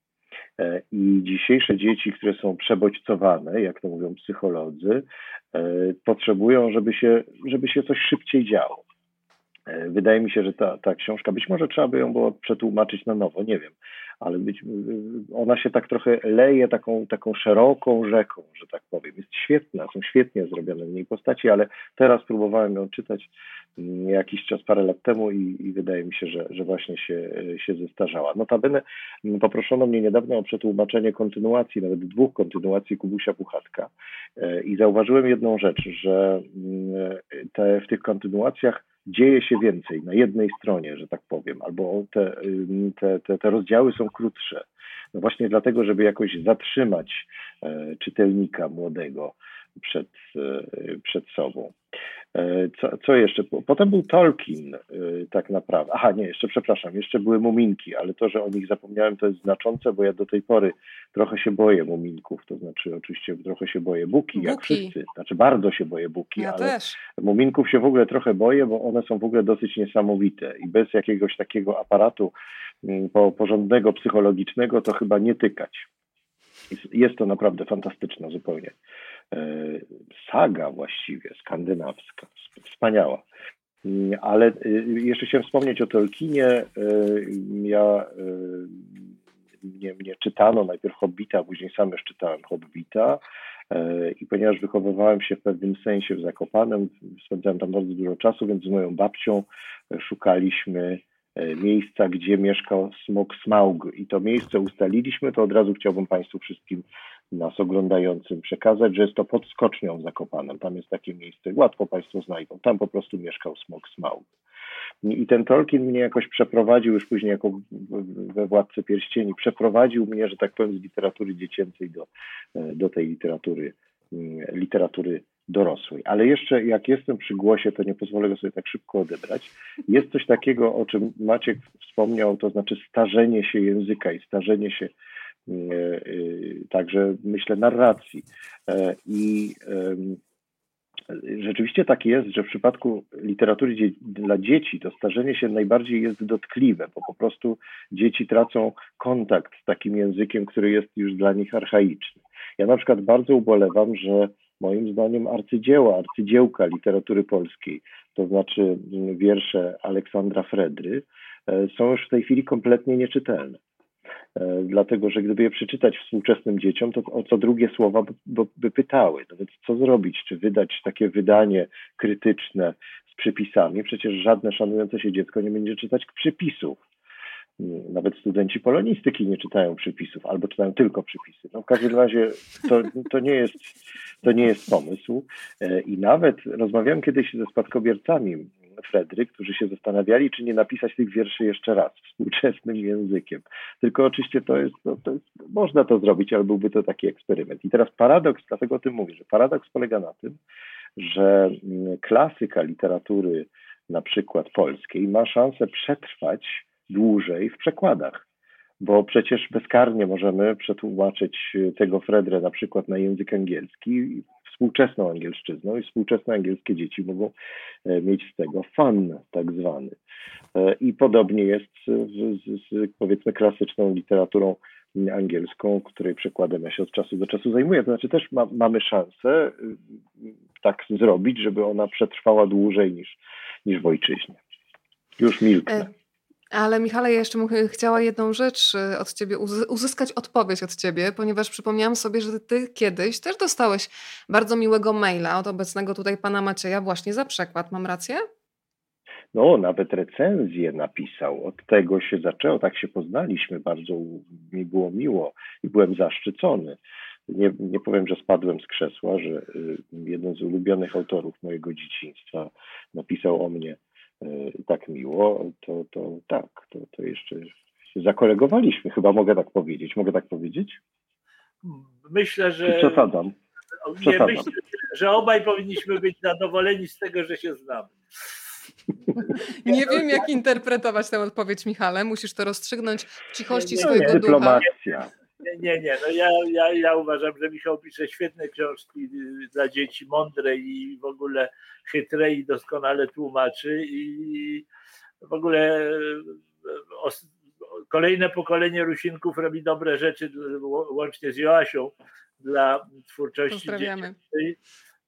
E, I dzisiejsze dzieci, które są przebodźcowane, jak to mówią psycholodzy, potrzebują, żeby się, żeby się coś szybciej działo. E, wydaje mi się, że ta, ta książka, być może trzeba by ją było przetłumaczyć na nowo, nie wiem, ale być, ona się tak trochę leje taką, taką szeroką rzeką, że tak powiem. Jest świetna, są świetnie zrobione w niej postaci, ale teraz próbowałem ją czytać mm, jakiś czas, parę lat temu i, i wydaje mi się, że, że właśnie się, się zestarzała. Notabene mm, poproszono mnie niedawno o przetłumaczenie kontynuacji, nawet dwóch kontynuacji Kubusia Puchatka e, i zauważyłem jedną rzecz, że mm, te, w tych kontynuacjach dzieje się więcej na jednej stronie, że tak powiem, albo te, te, te, te rozdziały są krótsze. No właśnie dlatego, żeby jakoś zatrzymać e, czytelnika młodego przed, e, przed sobą. E, co, co, jeszcze? Potem był Tolkien, e, tak naprawdę. Aha, nie, jeszcze przepraszam, jeszcze były Muminki, ale to, że o nich zapomniałem, to jest znaczące, bo ja do tej pory trochę się boję Muminków, to znaczy oczywiście trochę się boję Buki, Buki. jak wszyscy. Znaczy bardzo się boję Buki, ja ale też. Muminków się w ogóle trochę boję, bo one są w ogóle dosyć niesamowite i bez jakiegoś takiego aparatu mm, porządnego, psychologicznego to chyba nie tykać. Jest to naprawdę fantastyczne zupełnie. E, saga właściwie skandynawska, wspaniała. Mm, ale e, jeszcze chciałem wspomnieć o Tolkienie. E, ja mnie, mnie czytano najpierw Hobbita, później sam już czytałem Hobbita. I ponieważ wychowywałem się w pewnym sensie w Zakopanem, spędzałem tam bardzo dużo czasu, więc z moją babcią szukaliśmy miejsca, gdzie mieszkał smok Smaug. I to miejsce ustaliliśmy, to od razu chciałbym Państwu wszystkim nas oglądającym przekazać, że jest to pod skocznią Zakopanem. Tam jest takie miejsce, łatwo Państwo znajdą. Tam po prostu mieszkał smok Smaug. I ten Tolkien mnie jakoś przeprowadził, już później jako we Władcy Pierścieni, przeprowadził mnie, że tak powiem, z literatury dziecięcej do, do tej literatury, literatury dorosłej. Ale jeszcze jak jestem przy głosie, to nie pozwolę go sobie tak szybko odebrać. Jest coś takiego, o czym Maciek wspomniał, to znaczy starzenie się języka i starzenie się także myślę narracji. E, I rzeczywiście tak jest, że w przypadku literatury dla dzieci to starzenie się najbardziej jest dotkliwe, bo po prostu dzieci tracą kontakt z takim językiem, który jest już dla nich archaiczny. Ja na przykład bardzo ubolewam, że moim zdaniem arcydzieła, arcydziełka literatury polskiej, to znaczy wiersze Aleksandra Fredry, są już w tej chwili kompletnie nieczytelne. E, dlatego że gdyby je przeczytać współczesnym dzieciom, to o co drugie słowa by, by pytały. No więc co zrobić? Czy wydać takie wydanie krytyczne z przypisami? Przecież żadne szanujące się dziecko nie będzie czytać przypisów. Nawet studenci polonistyki nie czytają przypisów, albo czytają tylko przypisy. No w każdym razie to, to, nie jest, to nie jest pomysł. E, I nawet rozmawiałem kiedyś ze spadkobiercami Fredry, którzy się zastanawiali, czy nie napisać tych wierszy jeszcze raz współczesnym językiem. Tylko oczywiście to jest, no, to jest, można to zrobić, ale byłby to taki eksperyment. I teraz paradoks, dlatego o tym mówię, że paradoks polega na tym, że mm, klasyka literatury, na przykład polskiej, ma szansę przetrwać dłużej w przekładach bo przecież bezkarnie możemy przetłumaczyć tego Fredrę na przykład na język angielski współczesną angielszczyzną i współczesne angielskie dzieci mogą e, mieć z tego fun tak zwany. E, I podobnie jest z, z, powiedzmy klasyczną literaturą angielską, której przekładem ja się od czasu do czasu zajmuję. To znaczy też ma, mamy szansę y, tak zrobić, żeby ona przetrwała dłużej niż, niż w ojczyźnie. Już milknę. E, ale Michale, ja jeszcze chciała jedną rzecz y, od ciebie, uzyskać odpowiedź od ciebie, ponieważ przypomniałam sobie, że ty kiedyś też dostałeś bardzo miłego maila od obecnego tutaj pana Macieja właśnie za przekład. Mam rację? No, nawet recenzję napisał. Od tego się zaczęło, tak się poznaliśmy. Bardzo mi było miło i byłem zaszczycony. Nie, nie powiem, że spadłem z krzesła, że y, jeden z ulubionych autorów mojego dzieciństwa napisał o mnie y, tak miło, to, to tak, to, to jeszcze się zakolegowaliśmy, chyba mogę tak powiedzieć. Mogę tak powiedzieć? Myślę, że. Przesadzam. Nie, myślę, że obaj powinniśmy być zadowoleni z tego, że się znamy. Nie wiem, jak interpretować tę odpowiedź, Michale. Musisz to rozstrzygnąć w cichości nie, swojego nie, ducha. Nie, nie, nie. No ja, ja, ja uważam, że Michał pisze świetne książki dla dzieci, mądre i w ogóle chytre i doskonale tłumaczy i w ogóle kolejne pokolenie Rusinków robi dobre rzeczy łącznie z Joasią dla twórczości dziecięcej.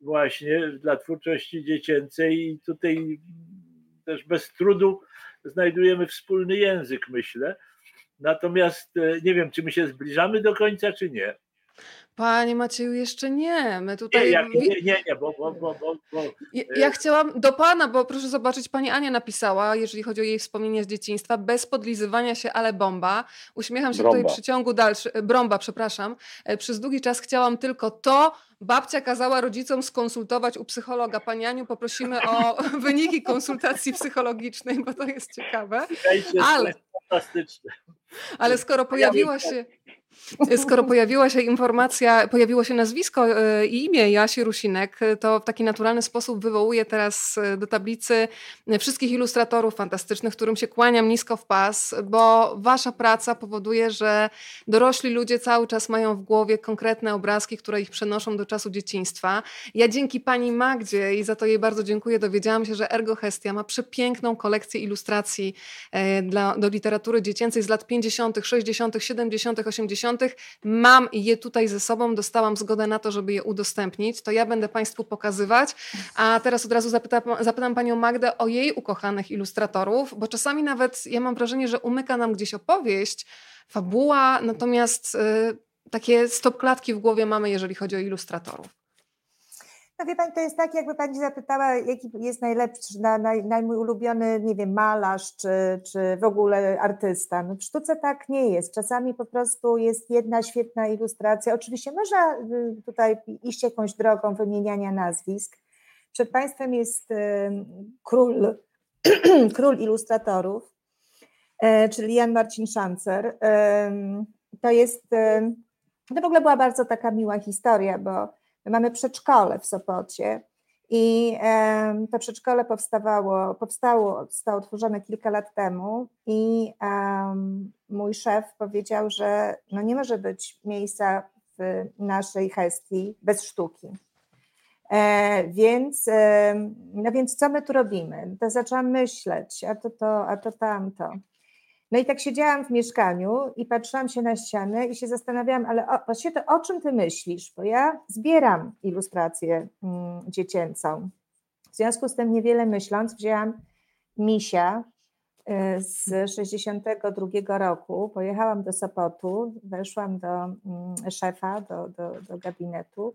Właśnie dla twórczości dziecięcej i tutaj też bez trudu znajdujemy wspólny język, myślę. Natomiast e, nie wiem, czy my się zbliżamy do końca, czy nie. Panie Macieju, jeszcze nie. My tutaj. Nie, nie, nie, nie bo, bo, bo, bo, ja, ja chciałam do pana, bo proszę zobaczyć, pani Ania napisała, jeżeli chodzi o jej wspomnienia z dzieciństwa, bez podlizywania się, ale bomba. Uśmiecham się bromba. tutaj przy ciągu dalszym. Bromba, przepraszam. E, przez długi czas chciałam tylko to. Babcia kazała rodzicom skonsultować u psychologa. Pani Aniu, poprosimy o wyniki konsultacji psychologicznej, bo to jest ciekawe. Ale, ale skoro pojawiła się Skoro pojawiła się informacja, pojawiło się nazwisko e, i imię Jasi Rusinek, to w taki naturalny sposób wywołuje teraz e, do tablicy wszystkich ilustratorów fantastycznych, którym się kłaniam nisko w pas, bo wasza praca powoduje, że dorośli ludzie cały czas mają w głowie konkretne obrazki, które ich przenoszą do czasu dzieciństwa. Ja dzięki pani Magdzie i za to jej bardzo dziękuję, dowiedziałam się, że Ergo Hestia ma przepiękną kolekcję ilustracji e, dla, do literatury dziecięcej z lat 50., 60., 70., 80 Mam je tutaj ze sobą, dostałam zgodę na to, żeby je udostępnić. To ja będę Państwu pokazywać. A teraz od razu zapytam, zapytam Panią Magdę o jej ukochanych ilustratorów, bo czasami nawet ja mam wrażenie, że umyka nam gdzieś opowieść, fabuła, natomiast y, takie stopklatki w głowie mamy, jeżeli chodzi o ilustratorów. No wie Pani, to jest tak, jakby Pani zapytała, jaki jest najlepszy, na, naj, naj, mój ulubiony, nie wiem, malarz, czy, czy w ogóle artysta. No w sztuce tak nie jest. Czasami po prostu jest jedna świetna ilustracja. Oczywiście można y, tutaj iść jakąś drogą wymieniania nazwisk. Przed Państwem jest y, król, król ilustratorów, y, czyli Jan Marcin Szancer. To jest, to w ogóle była bardzo taka miła historia, bo My mamy przedszkole w Sopocie i to przedszkole powstawało, powstało, zostało otworzone kilka lat temu i mój szef powiedział, że no nie może być miejsca w naszej Hestii bez sztuki. E, więc, no więc co my tu robimy? To zaczęłam myśleć, a to to, a to tamto. No i tak siedziałam w mieszkaniu i patrzyłam się na ścianę i się zastanawiałam, ale o, właśnie to o czym ty myślisz? Bo ja zbieram ilustrację mm, dziecięcą. W związku z tym niewiele myśląc, wzięłam misia y, z 62 roku, pojechałam do Sopotu, weszłam do mm, szefa, do, do, do gabinetu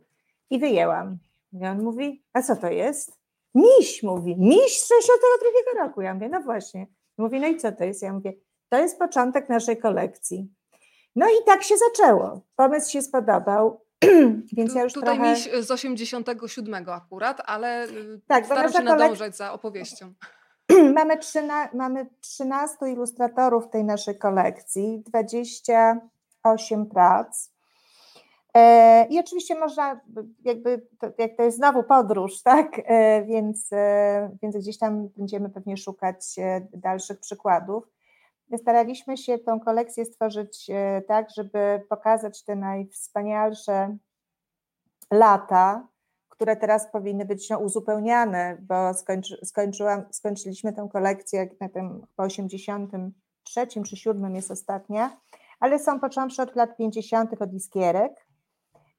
i wyjęłam. I on mówi, a co to jest? Miś, mówi, miś z 62 roku. Ja mówię, no właśnie. Mówi, no i co to jest? Ja mówię, to jest początek naszej kolekcji. No i tak się zaczęło. Pomysł się spodobał. Więc ja już Tutaj trochę... miś z 87 akurat, ale y, tak, staram się nadążać za opowieścią. mamy, trzyna... mamy 13 ilustratorów tej naszej kolekcji, 28 prac. E, I oczywiście można, jakby, to, jak to jest znowu podróż, tak? E, więc, e, więc gdzieś tam będziemy pewnie szukać dalszych przykładów. Staraliśmy się tą kolekcję stworzyć e, tak, żeby pokazać te najwspanialsze lata, które teraz powinny być no, uzupełniane, bo skończy, skończyłam, skończyliśmy tę kolekcję na tym po 83 czy 7 jest ostatnia, ale są począwszy od lat 50. od iskierek,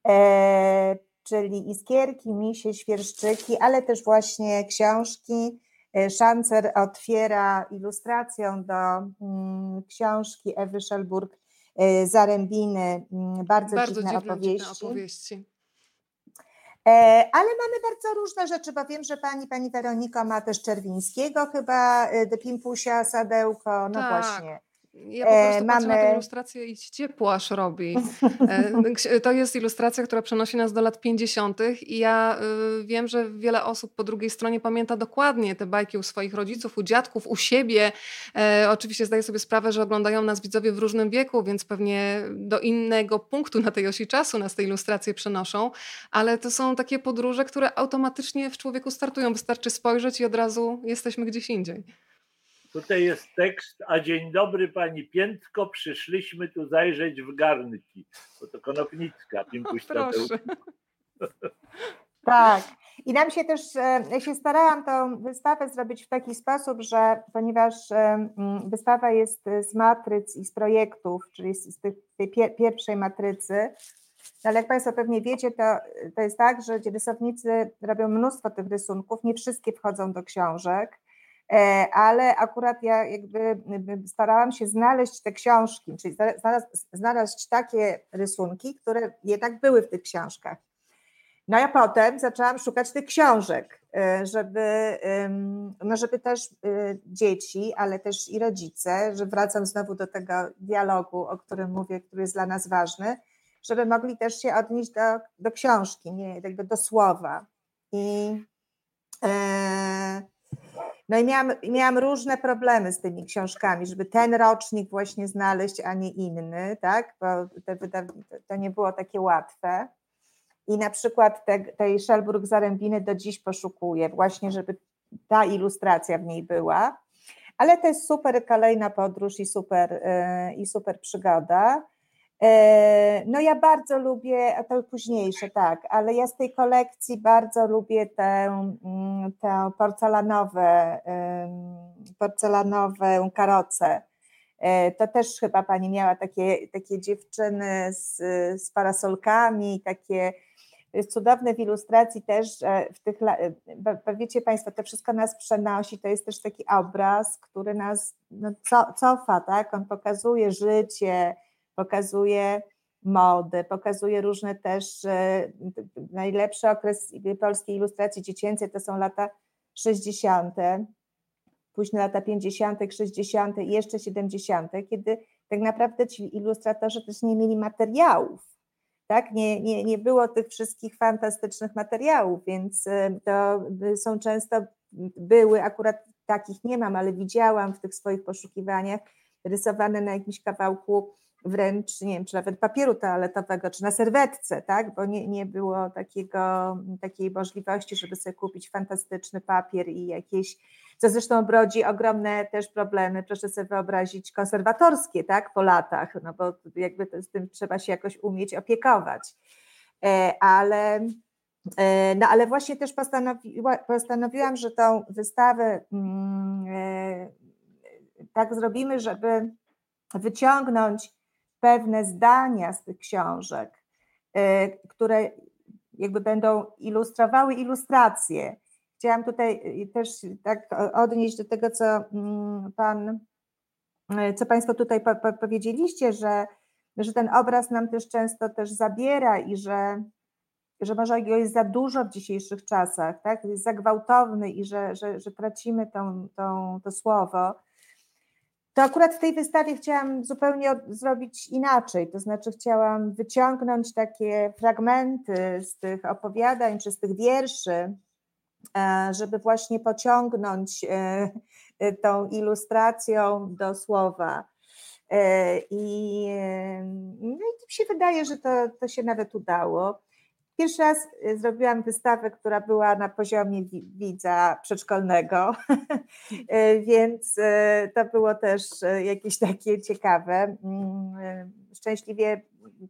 e, czyli iskierki, misie, świerszczyki, ale też właśnie książki. E, Szancer otwiera ilustracją do mm, książki Ewy Szelburg e, Zarębiny, mm, bardzo, bardzo dziwne, dziwne opowieści. opowieści. E, ale mamy bardzo różne rzeczy, bo wiem, że pani, pani Weronika ma też Czerwińskiego chyba, Pimpusia, Sadełko, no tak. właśnie. Ja po prostu e, patrzę na tę ilustrację i ciepło aż robi. E, to jest ilustracja, która przenosi nas do lat 50. i ja y, wiem, że wiele osób po drugiej stronie pamięta dokładnie te bajki u swoich rodziców, u dziadków, u siebie. E, oczywiście zdaję sobie sprawę, że oglądają nas widzowie w różnym wieku, więc pewnie do innego punktu na tej osi czasu nas te ilustracje przenoszą, ale to są takie podróże, które automatycznie w człowieku startują. Wystarczy spojrzeć i od razu jesteśmy gdzieś indziej. Tutaj jest tekst, a dzień dobry pani Piętko, przyszliśmy tu zajrzeć w garnki. Bo to Konopnicka, Pimpuś. Tak. I nam się też, e, ja się starałam tą wystawę zrobić w taki sposób, że ponieważ e, wystawa jest z matryc i z projektów, czyli z tej, pierwszej matrycy, ale jak Państwo pewnie wiecie, to, to jest tak, że rysownicy robią mnóstwo tych rysunków, nie wszystkie wchodzą do książek, E, ale akurat ja jakby starałam się znaleźć te książki, czyli znaleźć, znaleźć takie rysunki, które jednak były w tych książkach. No ja potem zaczęłam szukać tych książek, e, żeby, no żeby też e, dzieci, ale też i rodzice, że wracam znowu do tego dialogu, o którym mówię, który jest dla nas ważny, żeby mogli też się odnieść do, do książki, nie jakby do słowa. I e, no i miałam, miałam różne problemy z tymi książkami, żeby ten rocznik właśnie znaleźć, a nie inny, tak? Bo te, to nie było takie łatwe. I na przykład te, tej Szelburg Zarębiny do dziś poszukuję, właśnie żeby ta ilustracja w niej była. Ale to jest super kolejna podróż i super, yy, i super przygoda. E, no ja bardzo lubię, a to późniejsze, tak, ale ja z tej kolekcji bardzo lubię tę, mm, tę porcelanowe, porcelanową karocę. E, to też chyba pani miała takie, takie dziewczyny z, z parasolkami, takie cudowne w ilustracji też w tych, wiecie Państwo, to wszystko nas przenosi, to jest też taki obraz, który nas no, cofa, tak, on pokazuje życie, pokazuje mody, pokazuje różne też, najlepszy okres polskiej ilustracji dziecięcej to są lata 60., późne lata 50., 60. i jeszcze 70., kiedy tak naprawdę ci ilustratorzy też nie mieli materiałów, tak? Nie, nie, nie było tych wszystkich fantastycznych materiałów, więc to są często, były, akurat takich nie mam, ale widziałam w tych swoich poszukiwaniach, rysowane na jakimś kawałku wręcz, nie wiem, czy nawet papieru toaletowego, czy na serwetce, tak? bo nie, nie było takiego, takiej możliwości, żeby sobie kupić fantastyczny papier i jakieś, co zresztą brodzi ogromne też problemy, proszę sobie wyobrazić, konserwatorskie, tak, po latach, no bo jakby to, z tym trzeba się jakoś umieć opiekować. E, ale, e, no ale właśnie też postanowiła, postanowiłam, że tą wystawę mm, e, tak zrobimy, żeby wyciągnąć pewne zdania z tych książek, y, które jakby będą ilustrowały ilustracje. Chciałam tutaj y, też tak odnieść do tego, co mm, pan, y, co Państwo tutaj powiedzieliście, że, że ten obraz nam też często też zabiera i że, że może go jest za dużo w dzisiejszych czasach, tak? jest za gwałtowny i że, że, że tracimy tą, tą, to słowo to akurat w tej wystawie chciałam zupełnie zrobić inaczej, to znaczy chciałam wyciągnąć takie fragmenty z tych opowiadań czy z tych wierszy, e, żeby właśnie pociągnąć e, e, tą ilustracją do słowa. I, no i mi się wydaje, że to, to się nawet udało. Pierwszy raz zrobiłam wystawę, która była na poziomie widza przedszkolnego, więc to było też jakieś takie ciekawe. Mm, szczęśliwie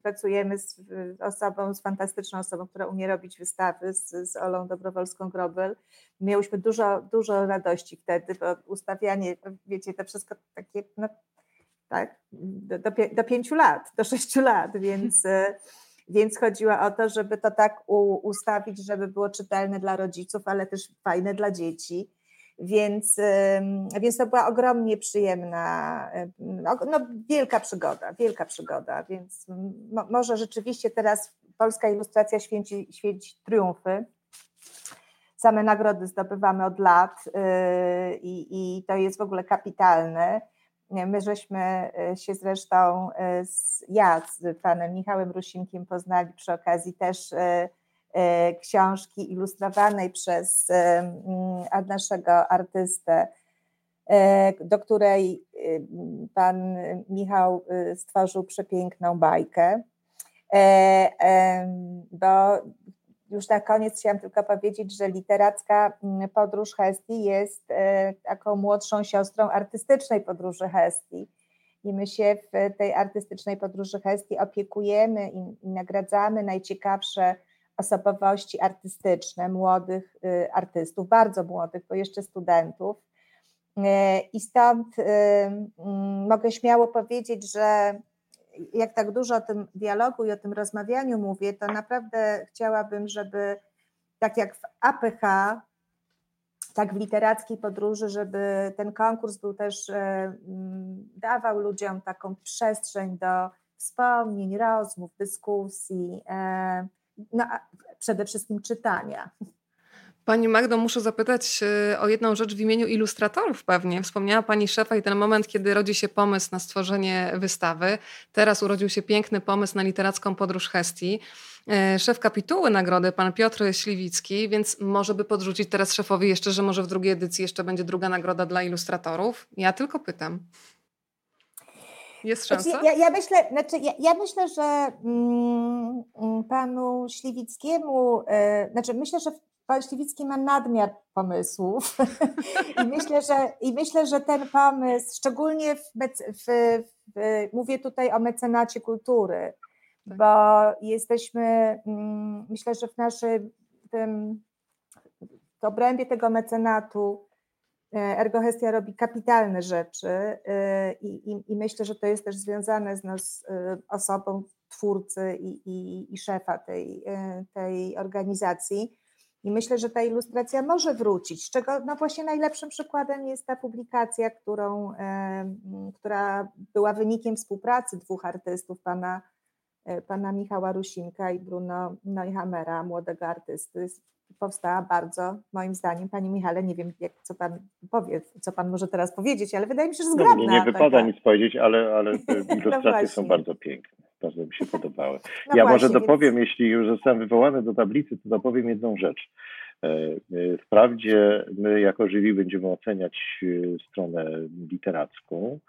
pracujemy z osobą, z fantastyczną osobą, która umie robić wystawy, z, z Olą Dobrowolską-Grobel. Miałyśmy dużo, dużo radości wtedy, bo ustawianie, wiecie, to wszystko takie, no, tak, do, do, do pięciu lat, do sześciu lat, więc, więc chodziło o to, żeby to tak ustawić, żeby było czytelne dla rodziców, ale też fajne dla dzieci więc, więc to była ogromnie przyjemna, no, wielka przygoda, wielka przygoda, więc mo, może rzeczywiście teraz polska ilustracja święci, święci triumfy. Same nagrody zdobywamy od lat yy, i to jest w ogóle kapitalne. My żeśmy y, się zresztą, y, z, ja z panem Michałem Rusinkiem poznali przy okazji też E, książki ilustrowanej przez e, naszego artystę, e, do której pan Michał stworzył przepiękną bajkę. Bo już na koniec chciałam tylko powiedzieć, że literacka podróż Hestii jest taką młodszą siostrą artystycznej podróży Hestii. I my się w tej artystycznej podróży Hestii opiekujemy i, i nagradzamy najciekawsze osobowości artystyczne młodych y, artystów, bardzo młodych, bo jeszcze studentów. Y, I stąd y, mm, mogę śmiało powiedzieć, że jak tak dużo o tym dialogu i o tym rozmawianiu mówię, to naprawdę chciałabym, żeby tak jak w APH, tak w literackiej podróży, żeby ten konkurs był też, mm, dawał ludziom taką przestrzeń do wspomnień, rozmów, dyskusji, no, przede wszystkim czytania. Pani Magdo, muszę zapytać e, o jedną rzecz w imieniu ilustratorów pewnie. Wspomniała Pani szefa i ten moment, kiedy rodzi się pomysł na stworzenie wystawy. Teraz urodził się piękny pomysł na literacką podróż Hestii. E, szef kapituły nagrody, pan Piotr Śliwicki, więc może by podrzucić teraz szefowi jeszcze, że może w drugiej edycji jeszcze będzie druga nagroda dla ilustratorów. Ja tylko pytam. Jest znaczy, szansa? Ja, ja, myślę, znaczy ja, ja myślę, że mm, mm panu Śliwickiemu, y, znaczy myślę, że pan Śliwicki ma nadmiar pomysłów i myślę, że, i myślę, że ten pomysł, szczególnie w, w, w mówię tutaj o mecenacie kultury, tak. bo jesteśmy, mm, myślę, że w naszym tym, w obrębie tego mecenatu E, Ergohestia robi kapitalne rzeczy e, i, i, i, myślę, że to jest też związane z nas e, osobą twórcy i, i, i szefa tej, tej organizacji. I myślę, że ta ilustracja może wrócić, z czego no właśnie najlepszym przykładem jest ta publikacja, którą, która była wynikiem współpracy dwóch artystów, pana, pana Michała Rusinka i Bruno Neuhammera, młodego artysty powstała bardzo, moim zdaniem, Panie Michale, nie wiem, jak, co Pan powie, co Pan może teraz powiedzieć, ale wydaje mi się, że zgrabna. No, nie wypada taka. nic powiedzieć, ale, ale no ilustracje no są bardzo piękne. Bardzo mi się podobały. No ja właśnie, może dopowiem, więc... jeśli już zostałem wywołany do tablicy, to dopowiem jedną rzecz. E, e, wprawdzie my jako żywi będziemy oceniać e, stronę literacką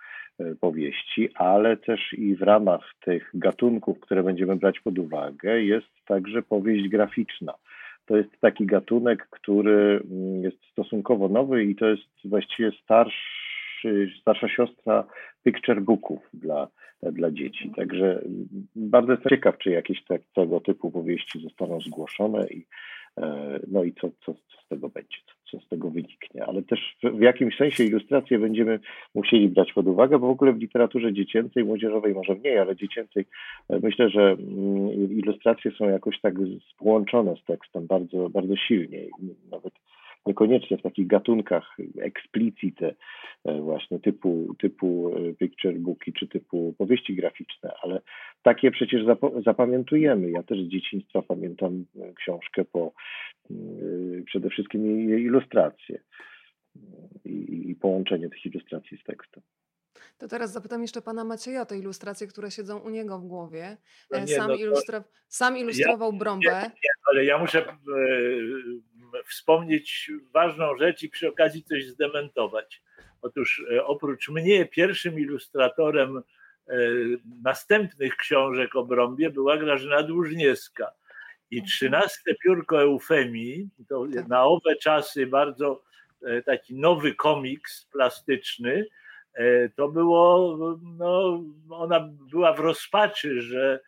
powieści, ale też i w ramach tych gatunków, które będziemy brać pod uwagę, jest także powieść graficzna to jest taki gatunek, który mm, jest stosunkowo nowy i to jest właściwie starszy, starsza siostra picture booków dla, dla dzieci. Także bardzo jestem ciekaw, czy jakieś tego typu powieści zostaną zgłoszone i, e, no i co, co, co z tego będzie, co, co z tego wyniknie. Ale też w, w jakimś sensie ilustracje będziemy musieli brać pod uwagę, bo w ogóle w literaturze dziecięcej, młodzieżowej może mniej, ale dziecięcej e, myślę, że mm, ilustracje są jakoś tak połączone z tekstem bardzo, bardzo silnie. Nawet niekoniecznie w takich gatunkach eksplicite właśnie typu, typu e, picture booki czy typu powieści graficzne, ale takie przecież zapamiętujemy. Ja też z dzieciństwa pamiętam e, książkę po e, przede wszystkim jej ilustracje i, i połączenie tych ilustracji z tekstem. To teraz zapytam jeszcze pana Macieja o te ilustracje, które siedzą u niego w głowie. No nie, sam, no ilustra... sam ilustrował ja, Brąbę. Nie, nie, ale ja muszę e, wspomnieć ważną rzecz i przy okazji coś zdementować. Otóż e, oprócz mnie pierwszym ilustratorem e, następnych książek o Brąbie była Grażyna Dłużniewska. I trzynaste piórko eufemii, to tak. na owe czasy bardzo e, taki nowy komiks plastyczny, to było, no, ona była w rozpaczy, że,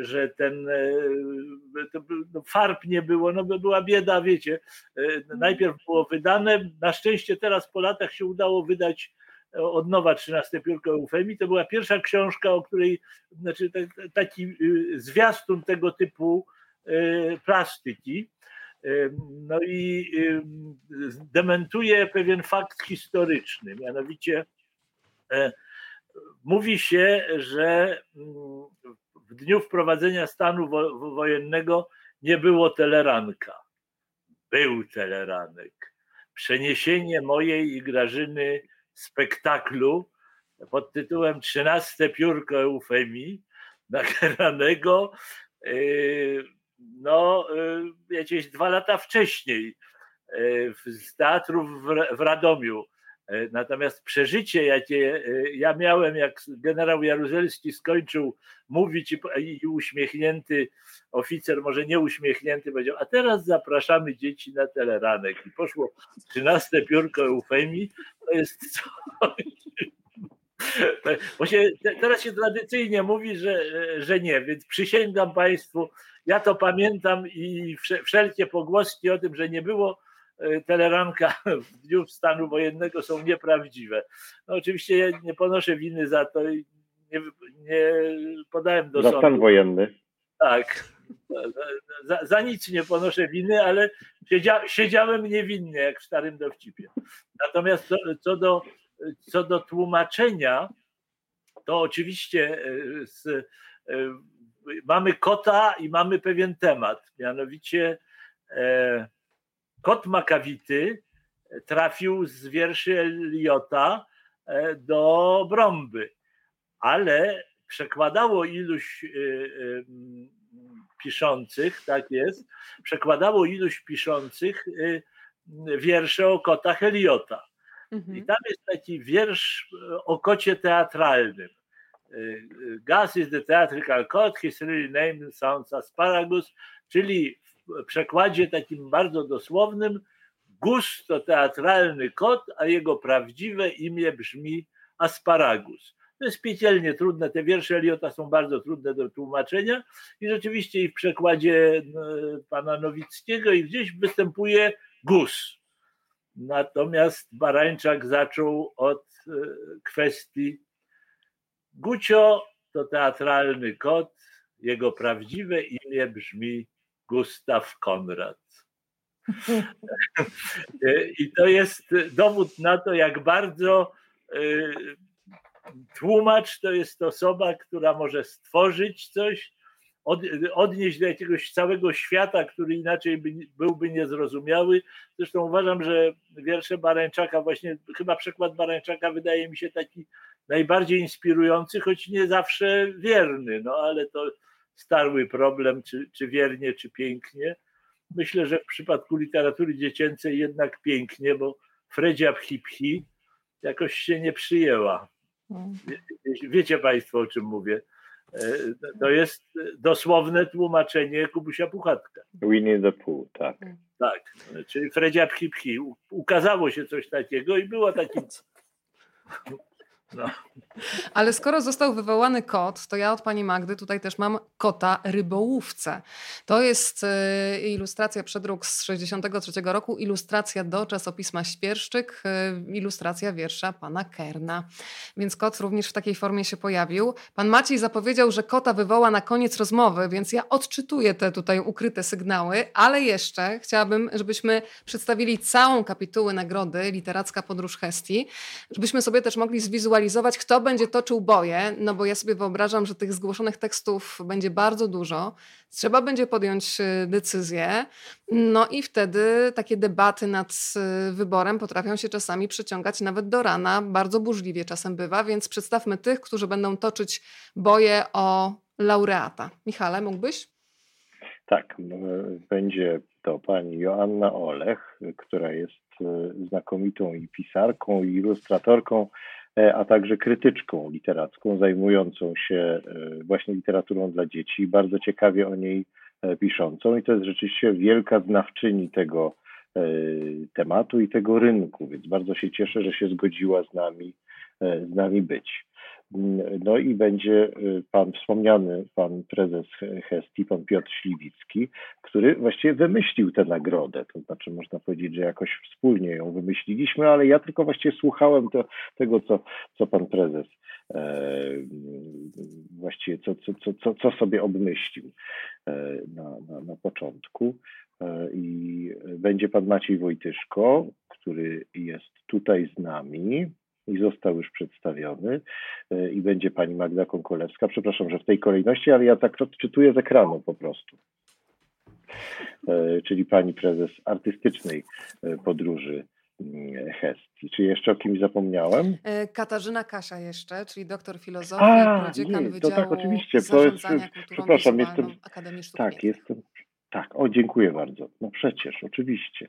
że ten e, no, farb nie było, no by była bieda, wiecie. Najpierw było wydane, na szczęście teraz po latach się udało wydać od nowa 13 piórko eufemii. To była pierwsza książka, o której, znaczy taki y, zwiastun tego typu y, plastyki. Y, no i dementuje pewien fakt historyczny, mianowicie e, mówi się, że mm, w dniu wprowadzenia stanu wojennego nie było teleranka. Był teleranek. Przeniesienie mojej i Grażyny spektaklu pod tytułem Trzynaste piórko eufemii nagranego yy, no yy, jakieś dwa lata wcześniej yy, z teatru w Radomiu. Natomiast przeżycie, jakie ja miałem, jak generał Jaruzelski skończył mówić i uśmiechnięty oficer, może nie uśmiechnięty, powiedział, a teraz zapraszamy dzieci na teleranek. I poszło 13 piórko eufemii, to jest coś. Teraz się tradycyjnie mówi, że, że nie, więc przysięgam Państwu, ja to pamiętam i wszelkie pogłoski o tym, że nie było e, teleranka w dniu stanu wojennego są nieprawdziwe. No oczywiście ja nie ponoszę winy za to i nie, nie podałem do za sądu. Za stan wojenny. Tak. Za, za, nic nie ponoszę winy, ale siedzia, siedziałem niewinnie, jak w starym dowcipie. Natomiast co, co, do, co do tłumaczenia, to oczywiście e, z, e, mamy kota i mamy pewien temat. Mianowicie e, kot makawity trafił z wierszy Eliota e, do Brąby, ale przekładało iluś piszących, tak jest, przekładało iluś piszących wiersze o kotach Eliota. Mhm. I tam jest taki wiersz o kocie teatralnym. Gas is the theatrical cat, his really name sounds asparagus, czyli przekładzie takim bardzo dosłownym Gus to teatralny kot, a jego prawdziwe imię brzmi asparagus. To jest piekielnie trudne. Te wiersze Eliota są bardzo trudne do tłumaczenia i rzeczywiście i w przekładzie no, pana Nowickiego i gdzieś występuje gus. Natomiast Barańczak zaczął od e, kwestii Gucio to teatralny kot, jego prawdziwe imię brzmi Gustaw Konrad. E, I to jest dowód na to, jak bardzo e, Tłumacz to jest osoba, która może stworzyć coś, od, odnieść do jakiegoś całego świata, który inaczej by, byłby niezrozumiały. Zresztą uważam, że wiersze Barańczaka, właśnie chyba przykład Barańczaka wydaje mi się taki najbardziej inspirujący, choć nie zawsze wierny, no ale to starły problem, czy, czy wiernie, czy pięknie. Myślę, że w przypadku literatury dziecięcej jednak pięknie, bo Fredzia Pchipchi jakoś się nie przyjęła. Wiecie Państwo, o czym mówię. E, to jest dosłowne tłumaczenie Kubusia Puchatka. Winnie the Pooh, tak. Tak, czyli Fredzia Pchi Pchi. Ukazało się coś takiego i było takim no. Ale skoro został wywołany kot, to ja od pani Magdy tutaj też mam kota rybołówce. To jest y, ilustracja przedruk z 63 roku, ilustracja do czasopisma Świerszczyk, y, ilustracja wiersza pana Kerna. Więc kot również w takiej formie się pojawił. Pan Maciej zapowiedział, że kota wywoła na koniec rozmowy, więc ja odczytuję te tutaj ukryte sygnały, ale jeszcze chciałabym, żebyśmy przedstawili całą kapitułę nagrody Literacka Podróż Hestii, żebyśmy sobie też mogli zwizualizować kto będzie toczył boje, no bo ja sobie wyobrażam, że tych zgłoszonych tekstów będzie bardzo dużo. Trzeba będzie podjąć y, decyzję, no i wtedy takie debaty nad y, wyborem potrafią się czasami przyciągać nawet do rana. Bardzo burzliwie czasem bywa, więc przedstawmy tych, którzy będą toczyć boje o laureata. Michale, mógłbyś? Tak, będzie to pani Joanna Olech, która jest y, znakomitą i pisarką, i ilustratorką a także krytyczką literacką, zajmującą się e, właśnie literaturą dla dzieci. Bardzo ciekawie o niej piszącą i to jest rzeczywiście wielka znawczyni tego tematu i tego rynku, więc bardzo się cieszę, że się zgodziła z nami, z nami być. No i będzie y, pan wspomniany, pan prezes Hesti, pan Piotr Śliwicki, który właściwie wymyślił tę nagrodę. To znaczy można powiedzieć, że jakoś wspólnie ją wymyśliliśmy, ale ja tylko właściwie słuchałem to, tego, co, co pan prezes e, właściwie co, co, co, co sobie obmyślił e, na, na, na początku. E, I będzie pan Maciej Wojtyszko, który jest tutaj z nami i został już przedstawiony e, i będzie pani Magda Konkolewska. Przepraszam, że w tej kolejności, ale ja tak odczytuję z ekranu po prostu. E, czyli pani prezes artystycznej e, podróży mm, Hestii. Czy jeszcze o kimś zapomniałem? Katarzyna Kasia jeszcze, czyli doktor filozofii, A, nie, to tak oczywiście. To jest, przepraszam, jestem, Akademii Sztuk Tak, jestem, tak, o dziękuję bardzo. No przecież, oczywiście.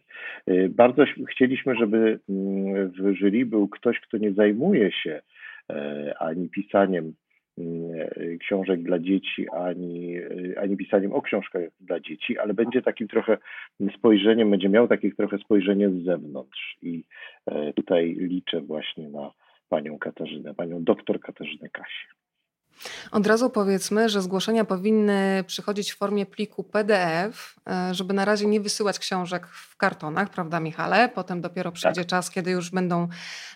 Y, bardzo chcieliśmy, żeby mm, w jury był ktoś, kto nie zajmuje się e, ani pisaniem mm, książek dla dzieci, ani, y, ani pisaniem o książkach dla dzieci, ale będzie takim trochę spojrzeniem, będzie miał takie trochę spojrzenie z zewnątrz. I e, tutaj liczę właśnie na panią Katarzynę, panią doktor Katarzynę Kasię. Od razu powiedzmy, że zgłoszenia powinny przychodzić w formie pliku PDF, e, żeby na razie nie wysyłać książek w kartonach, prawda Michale? Potem dopiero przyjdzie tak. czas, kiedy już będą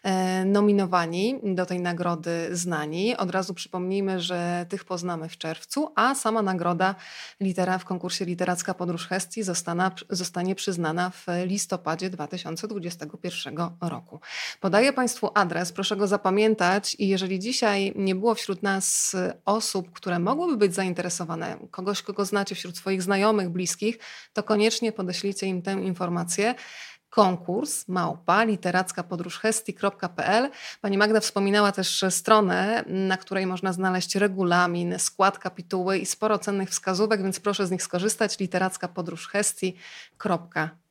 e, nominowani do tej nagrody znani. Od razu przypomnijmy, że tych poznamy w czerwcu, a sama nagroda litera w konkursie Literacka Podróż Hestii zostana, zostanie przyznana w listopadzie 2021 roku. Podaję Państwu adres, proszę go zapamiętać i jeżeli dzisiaj nie było wśród nas osób, które mogłyby być zainteresowane, kogoś, kogo znacie wśród swoich znajomych, bliskich, to koniecznie podeślijcie im tę informację konkurs małpa literacka podróż hesti.pl. Pani Magda wspominała też stronę, na której można znaleźć regulamin, skład kapituły i sporo cennych wskazówek, więc proszę z nich skorzystać. literacka podróż hesti.pl.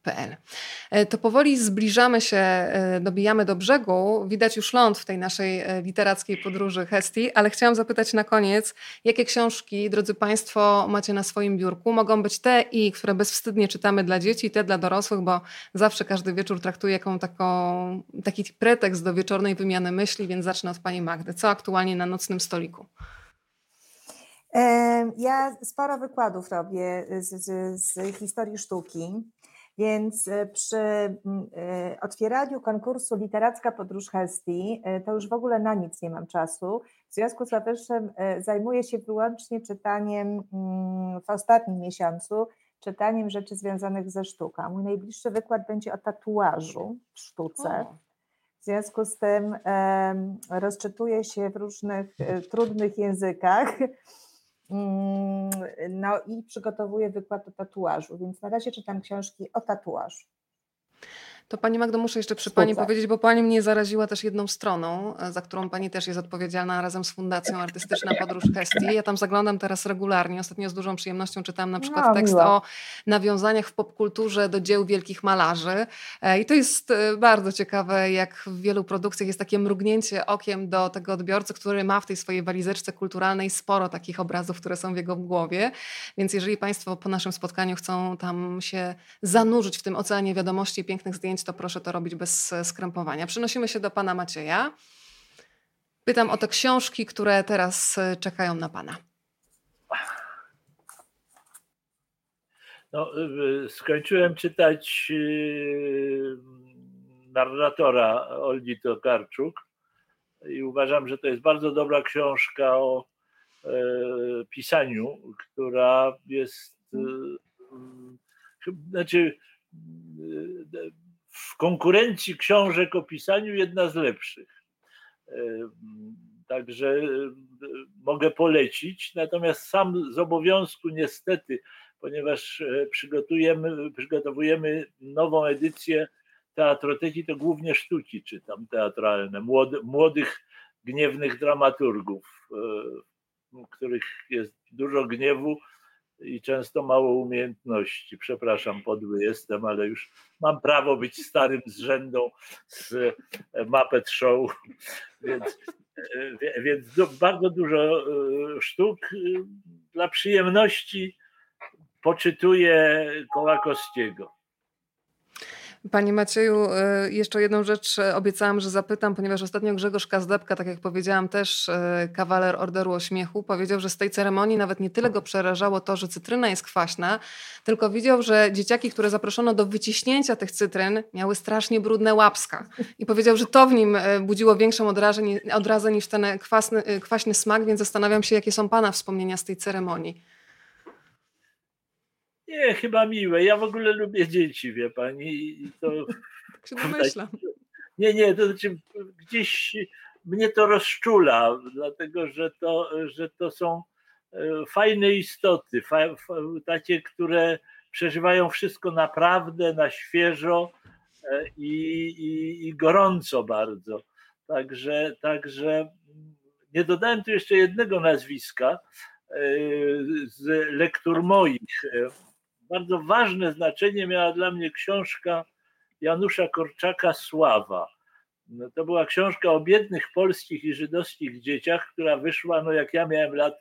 E, to powoli zbliżamy się, e, dobijamy do brzegu. Widać już ląd w tej naszej e, literackiej podróży Hesti, ale chciałam zapytać na koniec, jakie książki, drodzy Państwo, macie na swoim biurku? Mogą być te i, które bezwstydnie czytamy dla dzieci, te dla dorosłych, bo zawsze każdy wieczór traktuję jaką taką, taki pretekst do wieczornej wymiany myśli, więc zacznę od Pani Magdy. Co aktualnie na nocnym stoliku? Ja sporo wykładów robię z, z, z historii sztuki. Więc e, przy mm, e, otwieraniu konkursu Literacka Podróż Hestii e, to już w ogóle na nic nie mam czasu. W związku z powyższym zajmuję się wyłącznie czytaniem mm, w ostatnim miesiącu, czytaniem rzeczy związanych ze sztuką. Mój najbliższy wykład będzie o tatuażu w sztuce. W związku z tym rozczytuję się w różnych trudnych językach no i przygotowuję wykład o tatuażu, więc na razie czytam książki o tatuażu. To Pani Magdo, muszę jeszcze przy Pani powiedzieć, bo Pani mnie zaraziła też jedną stroną, e, za którą Pani też jest odpowiedzialna razem z Fundacją Artystyczna Podróż Hestii. Ja tam zaglądam teraz regularnie. Ostatnio z dużą przyjemnością czytałam na przykład no, tekst miło. o nawiązaniach w popkulturze do dzieł wielkich malarzy. E, I to jest e, bardzo ciekawe, jak w wielu produkcjach jest takie mrugnięcie okiem do tego odbiorcy, który ma w tej swojej walizeczce kulturalnej sporo takich obrazów, które są w jego głowie. Więc jeżeli Państwo po naszym spotkaniu chcą tam się zanurzyć w tym oceanie wiadomości i pięknych zdjęć, to proszę to robić bez skrępowania. Przenosimy się do pana Macieja. Pytam o te książki, które teraz e, czekają na pana. No, e, skończyłem czytać e, narratora Olgi Tokarczuk i uważam, że to jest bardzo dobra książka o pisaniu, która jest znaczy w konkurencji książek o pisaniu jedna z lepszych. E, także e, mogę polecić, natomiast sam z obowiązku niestety, ponieważ e, przygotujemy, przygotowujemy nową edycję teatroteki, to głównie sztuki czytam teatralne, młodych, gniewnych dramaturgów, których jest dużo gniewu, i często mało umiejętności. Przepraszam, podły jestem, ale już mam prawo być starym zrzędą z e, Muppet Show, więc, e, więc bardzo dużo e, sztuk dla przyjemności poczytuję Kołakowskiego. Panie Macieju, e, jeszcze jedną rzecz e, obiecałam, że zapytam, ponieważ ostatnio Grzegorz Kazdebka, tak jak powiedziałam, też e, kawaler Orderu Ośmiechu, powiedział, że z tej ceremonii nawet nie tyle go przerażało to, że cytryna jest kwaśna, tylko widział, że dzieciaki, które zaproszono do wyciśnięcia tych cytryn, miały strasznie brudne łapska. I powiedział, że to w nim budziło większą odrazę niż ten kwasny, kwaśny smak, więc zastanawiam się, jakie są Pana wspomnienia z tej ceremonii. Nie, chyba miłe. Ja w ogóle lubię dzieci, wie pani. I to... Tak domyślam. Nie, nie, to znaczy gdzieś mnie to rozczula, dlatego że to, że to są e, fajne istoty, takie, które przeżywają wszystko naprawdę na świeżo e, i, i, i gorąco bardzo. Także, także nie dodałem tu jeszcze jednego nazwiska e, z lektur moich bardzo ważne znaczenie miała dla mnie książka Janusza Korczaka Sława. No, to była książka o biednych polskich i żydowskich dzieciach, która wyszła, no jak ja miałem lat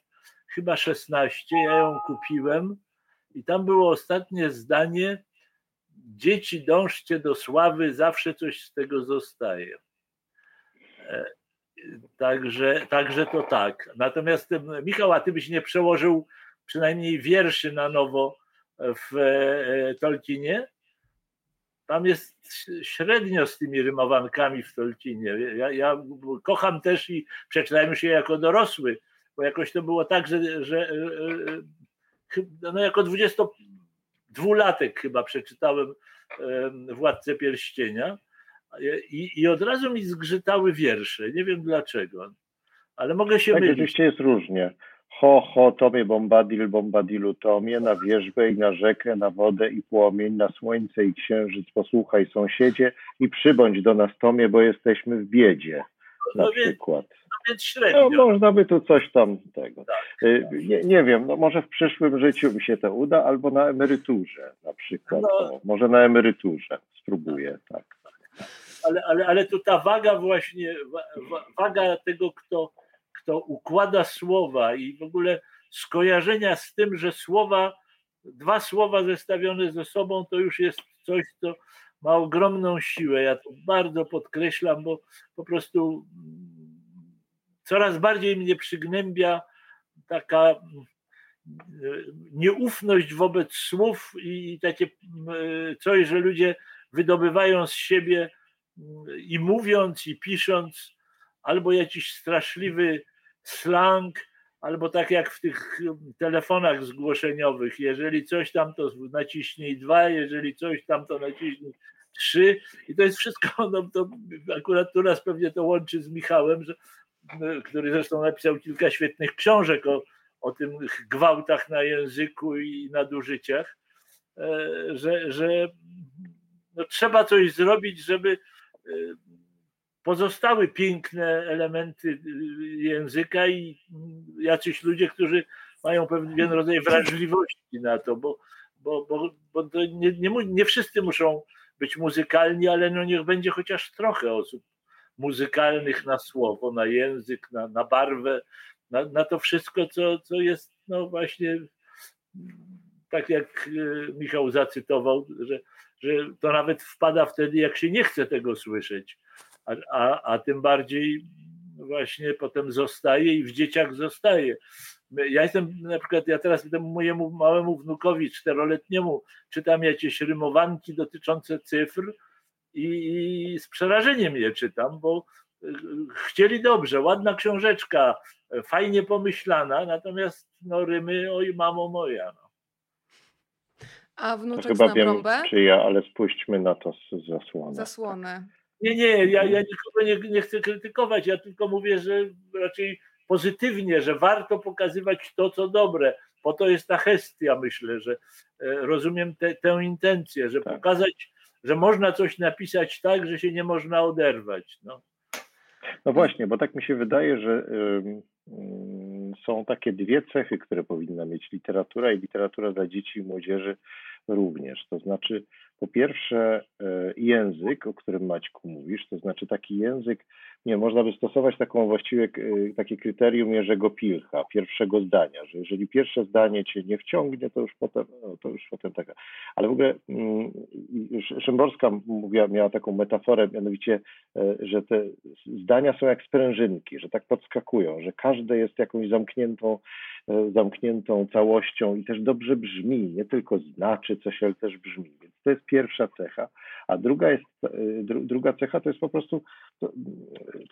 chyba 16, ja ją kupiłem i tam było ostatnie zdanie dzieci dążcie do sławy, zawsze coś z tego zostaje. E, także, także to tak. Natomiast Michał, a ty byś nie przełożył przynajmniej wierszy na nowo w e, Tolkienie. Tam jest średnio z tymi rymowankami w Tolkienie. Ja, ja kocham też i przeczytałem się jako dorosły, bo jakoś to było tak, że, że e, e, no jako 22-latek chyba przeczytałem Władcę Pierścienia i, i od razu mi zgrzytały wiersze. Nie wiem dlaczego, ale mogę się tak, mylić. Oczywiście jest różnie. Ho, ho, tomie bombadil, bombadilu tomie, na wierzbę i na rzekę, na wodę i płomień, na słońce i księżyc posłuchaj sąsiedzie i przybądź do nas tomie, bo jesteśmy w biedzie, na no przykład. No więc średnio. No, można by tu coś tam tego. Tak. Y, nie, nie wiem, no może w przyszłym życiu mi się to uda, albo na emeryturze na przykład. No. może na emeryturze spróbuję, tak. Ale, ale, ale tu ta waga właśnie, waga tego, kto kto układa słowa i w ogóle skojarzenia z tym, że słowa, dwa słowa zestawione ze sobą, to już jest coś, co ma ogromną siłę. Ja to bardzo podkreślam, bo po prostu coraz bardziej mnie przygnębia taka e, nieufność wobec słów i takie e, coś, że ludzie wydobywają z siebie i mówiąc, i pisząc, albo jakiś straszliwy slang, albo tak jak w tych telefonach zgłoszeniowych, jeżeli coś tam, to naciśnij dwa, jeżeli coś tam, to naciśnij trzy. I to jest wszystko, no to akurat tu nas pewnie to łączy z Michałem, że, który zresztą napisał kilka świetnych książek o, o tym gwałtach na języku i nadużyciach, e, że, że no, trzeba coś zrobić, żeby e, pozostały piękne elementy y, języka i jacyś ludzie, którzy mają pewien rodzaj wrażliwości na to, bo, bo, bo, bo nie, nie, nie wszyscy muszą być muzykalni, ale no niech będzie chociaż trochę osób muzykalnych na słowo, na język, na, na barwę, na, na to wszystko, co, co jest no właśnie tak jak y, Michał zacytował, że, że to nawet wpada wtedy, jak się nie chce tego słyszeć a, a, a tym bardziej właśnie potem zostaje i w dzieciach zostaje. Ja jestem na przykład, ja teraz temu mojemu małemu wnukowi czteroletniemu czytam jakieś rymowanki dotyczące cyfr i, i z przerażeniem je czytam, bo y, chcieli dobrze, ładna książeczka, fajnie pomyślana, natomiast no rymy, oj mamo moja. No. A wnuczek to chyba wiem, czy ja, ale spuśćmy na to z zasłony. Zasłonę. Nie, nie, ja, ja nikogo nie, nie chcę krytykować, ja tylko mówię, że raczej pozytywnie, że warto pokazywać to, co dobre. Po to jest ta gestia, myślę, że e, rozumiem te, tę intencję, że tak. pokazać, że można coś napisać tak, że się nie można oderwać. No. No właśnie, bo tak mi się wydaje, że są takie dwie cechy, które powinna mieć literatura i literatura dla dzieci i młodzieży również. To znaczy, po pierwsze, e, język, o którym Maćku mówisz, to znaczy taki język, nie można by stosować taką właściwie e, takie kryterium Jerzego Pilcha, pierwszego zdania, że jeżeli pierwsze zdanie cię nie wciągnie, to już potem, no, to już potem taka. Ale w ogóle mm, Szymborska mówiła, miała taką metaforę, mianowicie, e, że te zdania są jak sprężynki, że tak podskakują, że każde jest jakąś zamkniętą, zamkniętą całością i też dobrze brzmi, nie tylko znaczy coś, ale też brzmi. Więc to jest pierwsza cecha. A druga, jest, e, druga cecha to jest po prostu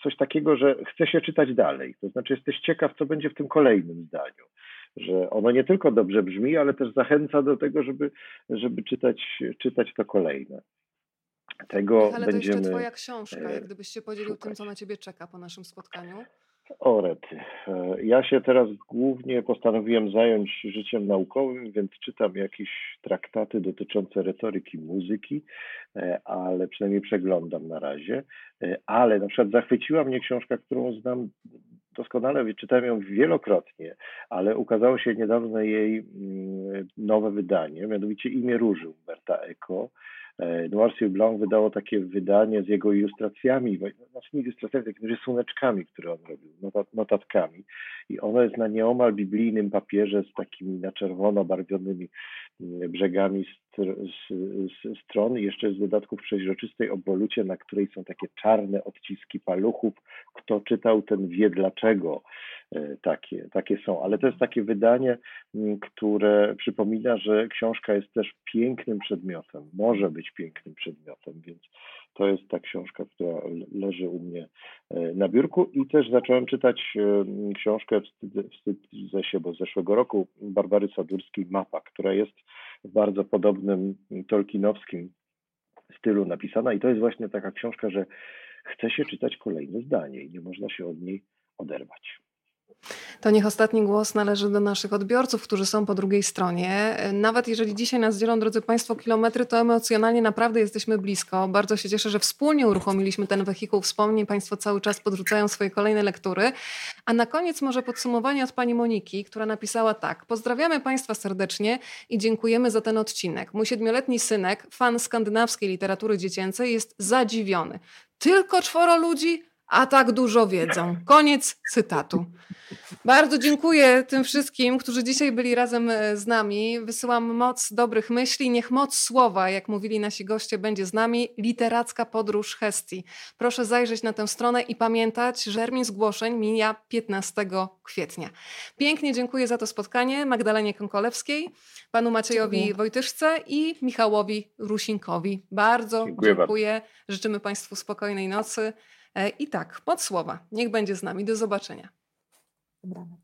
coś takiego, że chce się czytać dalej. To znaczy jesteś ciekaw, co będzie w tym kolejnym zdaniu. Że ono nie tylko dobrze brzmi, ale też zachęca do tego, żeby, żeby czytać, czytać to kolejne. Tego ale będziemy, to jeszcze twoja książka, jak gdybyś się podzielił szukać. tym, co na ciebie czeka po naszym spotkaniu. O rety. E, ja się teraz głównie postanowiłem zająć życiem naukowym, więc czytam jakieś traktaty dotyczące retoryki muzyki, e, ale przynajmniej przeglądam na razie. E, ale na przykład zachwyciła mnie książka, którą znam doskonale, czytałem ją wielokrotnie, ale ukazało się niedawno jej mm, nowe wydanie, mianowicie Imię Róży Umberta Eco. E, Noir sur Blanc wydało takie wydanie z jego ilustracjami, znaczy nie ilustracjami, takimi rysuneczkami, które on robił, notatkami. I ono jest na nieomal biblijnym papierze z takimi na czerwono barwionymi brzegami stron jeszcze z dodatku w przeźroczystej obwolucie, na której są takie czarne odciski paluchów. Kto czytał, ten wie dlaczego e, takie, takie są. Ale to jest takie wydanie, które przypomina, że książka jest też pięknym przedmiotem, może być pięknym przedmiotem, więc to jest ta książka, która leży u mnie e, na biurku. I też zacząłem czytać e, książkę wstydzę się, bo z zeszłego roku. Barbary Sadurskiej Mapa, która jest w bardzo podobnym tolkienowskim stylu napisana. I to jest właśnie taka książka, że chce się czytać kolejne zdanie i nie można się od niej oderwać. To niech ostatni głos należy do naszych odbiorców, którzy są po drugiej stronie. Nawet jeżeli dzisiaj nas dzielą, drodzy Państwo, kilometry, to emocjonalnie naprawdę jesteśmy blisko. Bardzo się cieszę, że wspólnie uruchomiliśmy ten wehikuł wspomnień. Państwo cały czas podrzucają swoje kolejne lektury. A na koniec może podsumowanie od pani Moniki, która napisała tak. Pozdrawiamy Państwa serdecznie i dziękujemy za ten odcinek. Mój siedmioletni synek, fan skandynawskiej literatury dziecięcej, jest zadziwiony. Tylko czworo ludzi? A tak dużo wiedzą. Koniec cytatu. Bardzo dziękuję tym wszystkim, którzy dzisiaj byli razem e, z nami. Wysyłam moc dobrych myśli. Niech moc słowa, jak mówili nasi goście, będzie z nami. Literacka podróż Hestii. Proszę zajrzeć na tę stronę i pamiętać, że termin zgłoszeń mija 15 kwietnia. Pięknie dziękuję za to spotkanie Magdalenie Konkolewskiej, panu Maciejowi dziękuję. Wojtyszce i Michałowi Rusinkowi. Bardzo dziękuję. dziękuję. Życzymy Państwu spokojnej nocy. E, I tak, pod słowa. Niech będzie z nami. Do zobaczenia. Dobranoc.